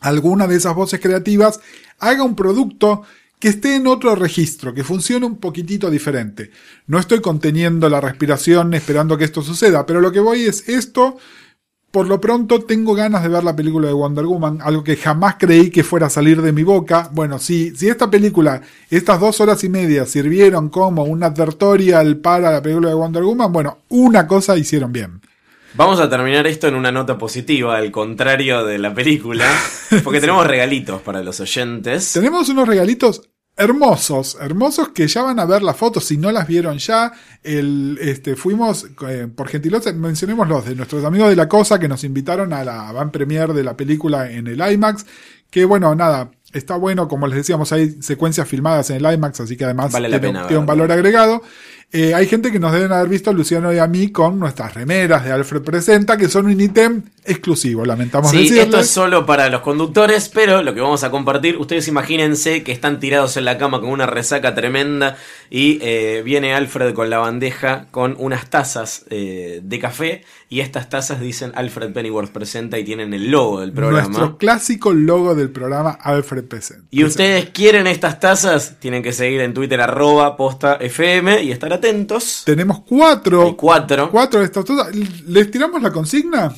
alguna de esas voces creativas haga un producto que esté en otro registro, que funcione un poquitito diferente. No estoy conteniendo la respiración esperando que esto suceda, pero lo que voy es esto. Por lo pronto tengo ganas de ver la película de Wonder Woman, algo que jamás creí que fuera a salir de mi boca. Bueno, si, si esta película, estas dos horas y media sirvieron como un advertorial para la película de Wonder Woman, bueno, una cosa hicieron bien. Vamos a terminar esto en una nota positiva, al contrario de la película, porque tenemos regalitos para los oyentes. Tenemos unos regalitos hermosos, hermosos que ya van a ver las fotos, si no las vieron ya, el, este, fuimos, eh, por gentileza, mencionemos los de nuestros amigos de la cosa que nos invitaron a la van premier de la película en el IMAX, que bueno, nada, está bueno, como les decíamos, hay secuencias filmadas en el IMAX, así que además Vale tiene, pena tiene un valor agregado. Eh, hay gente que nos deben haber visto, Luciano y a mí, con nuestras remeras de Alfred Presenta, que son un ítem exclusivo, lamentamos Sí, decirles. esto es solo para los conductores, pero lo que vamos a compartir, ustedes imagínense que están tirados en la cama con una resaca tremenda y eh, viene Alfred con la bandeja con unas tazas eh, de café y estas tazas dicen Alfred Pennyworth presenta y tienen el logo del programa. Nuestro clásico logo del programa Alfred Presenta. Y ustedes quieren estas tazas, tienen que seguir en Twitter arroba posta FM y estar atentos. Tenemos cuatro, Hay cuatro. cuatro de estas. ¿Les tiramos la consigna?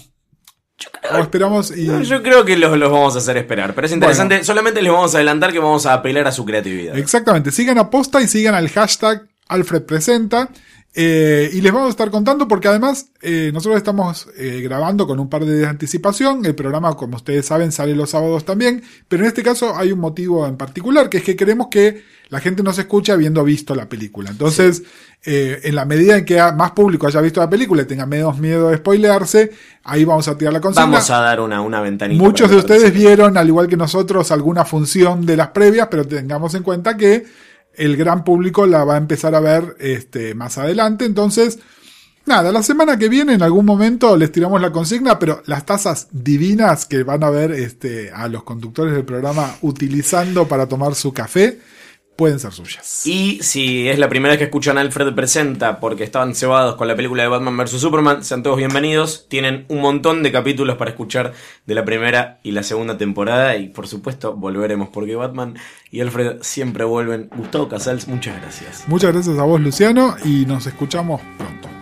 ¿O esperamos y... No, Yo creo que los, los vamos a hacer esperar, pero es interesante. Solamente les vamos a adelantar que vamos a apelar a su creatividad. Exactamente, sigan a posta y sigan al hashtag Alfred Presenta. eh, y les vamos a estar contando porque además eh, nosotros estamos eh, grabando con un par de días de anticipación. El programa, como ustedes saben, sale los sábados también. Pero en este caso hay un motivo en particular, que es que queremos que la gente nos escuche habiendo visto la película. Entonces, eh, en la medida en que más público haya visto la película y tenga menos miedo de spoilearse, ahí vamos a tirar la consigna. Vamos a dar una, una ventanita. Muchos de ustedes vieron, al igual que nosotros, alguna función de las previas, pero tengamos en cuenta que el gran público la va a empezar a ver este, más adelante. Entonces, nada, la semana que viene en algún momento les tiramos la consigna, pero las tazas divinas que van a ver este, a los conductores del programa utilizando para tomar su café pueden ser suyas. Y si es la primera vez que escuchan Alfred Presenta porque estaban cebados con la película de Batman vs. Superman, sean todos bienvenidos. Tienen un montón de capítulos para escuchar de la primera y la segunda temporada. Y por supuesto, volveremos porque Batman y Alfred siempre vuelven. Gustavo Casals, muchas gracias. Muchas gracias a vos, Luciano, y nos escuchamos pronto.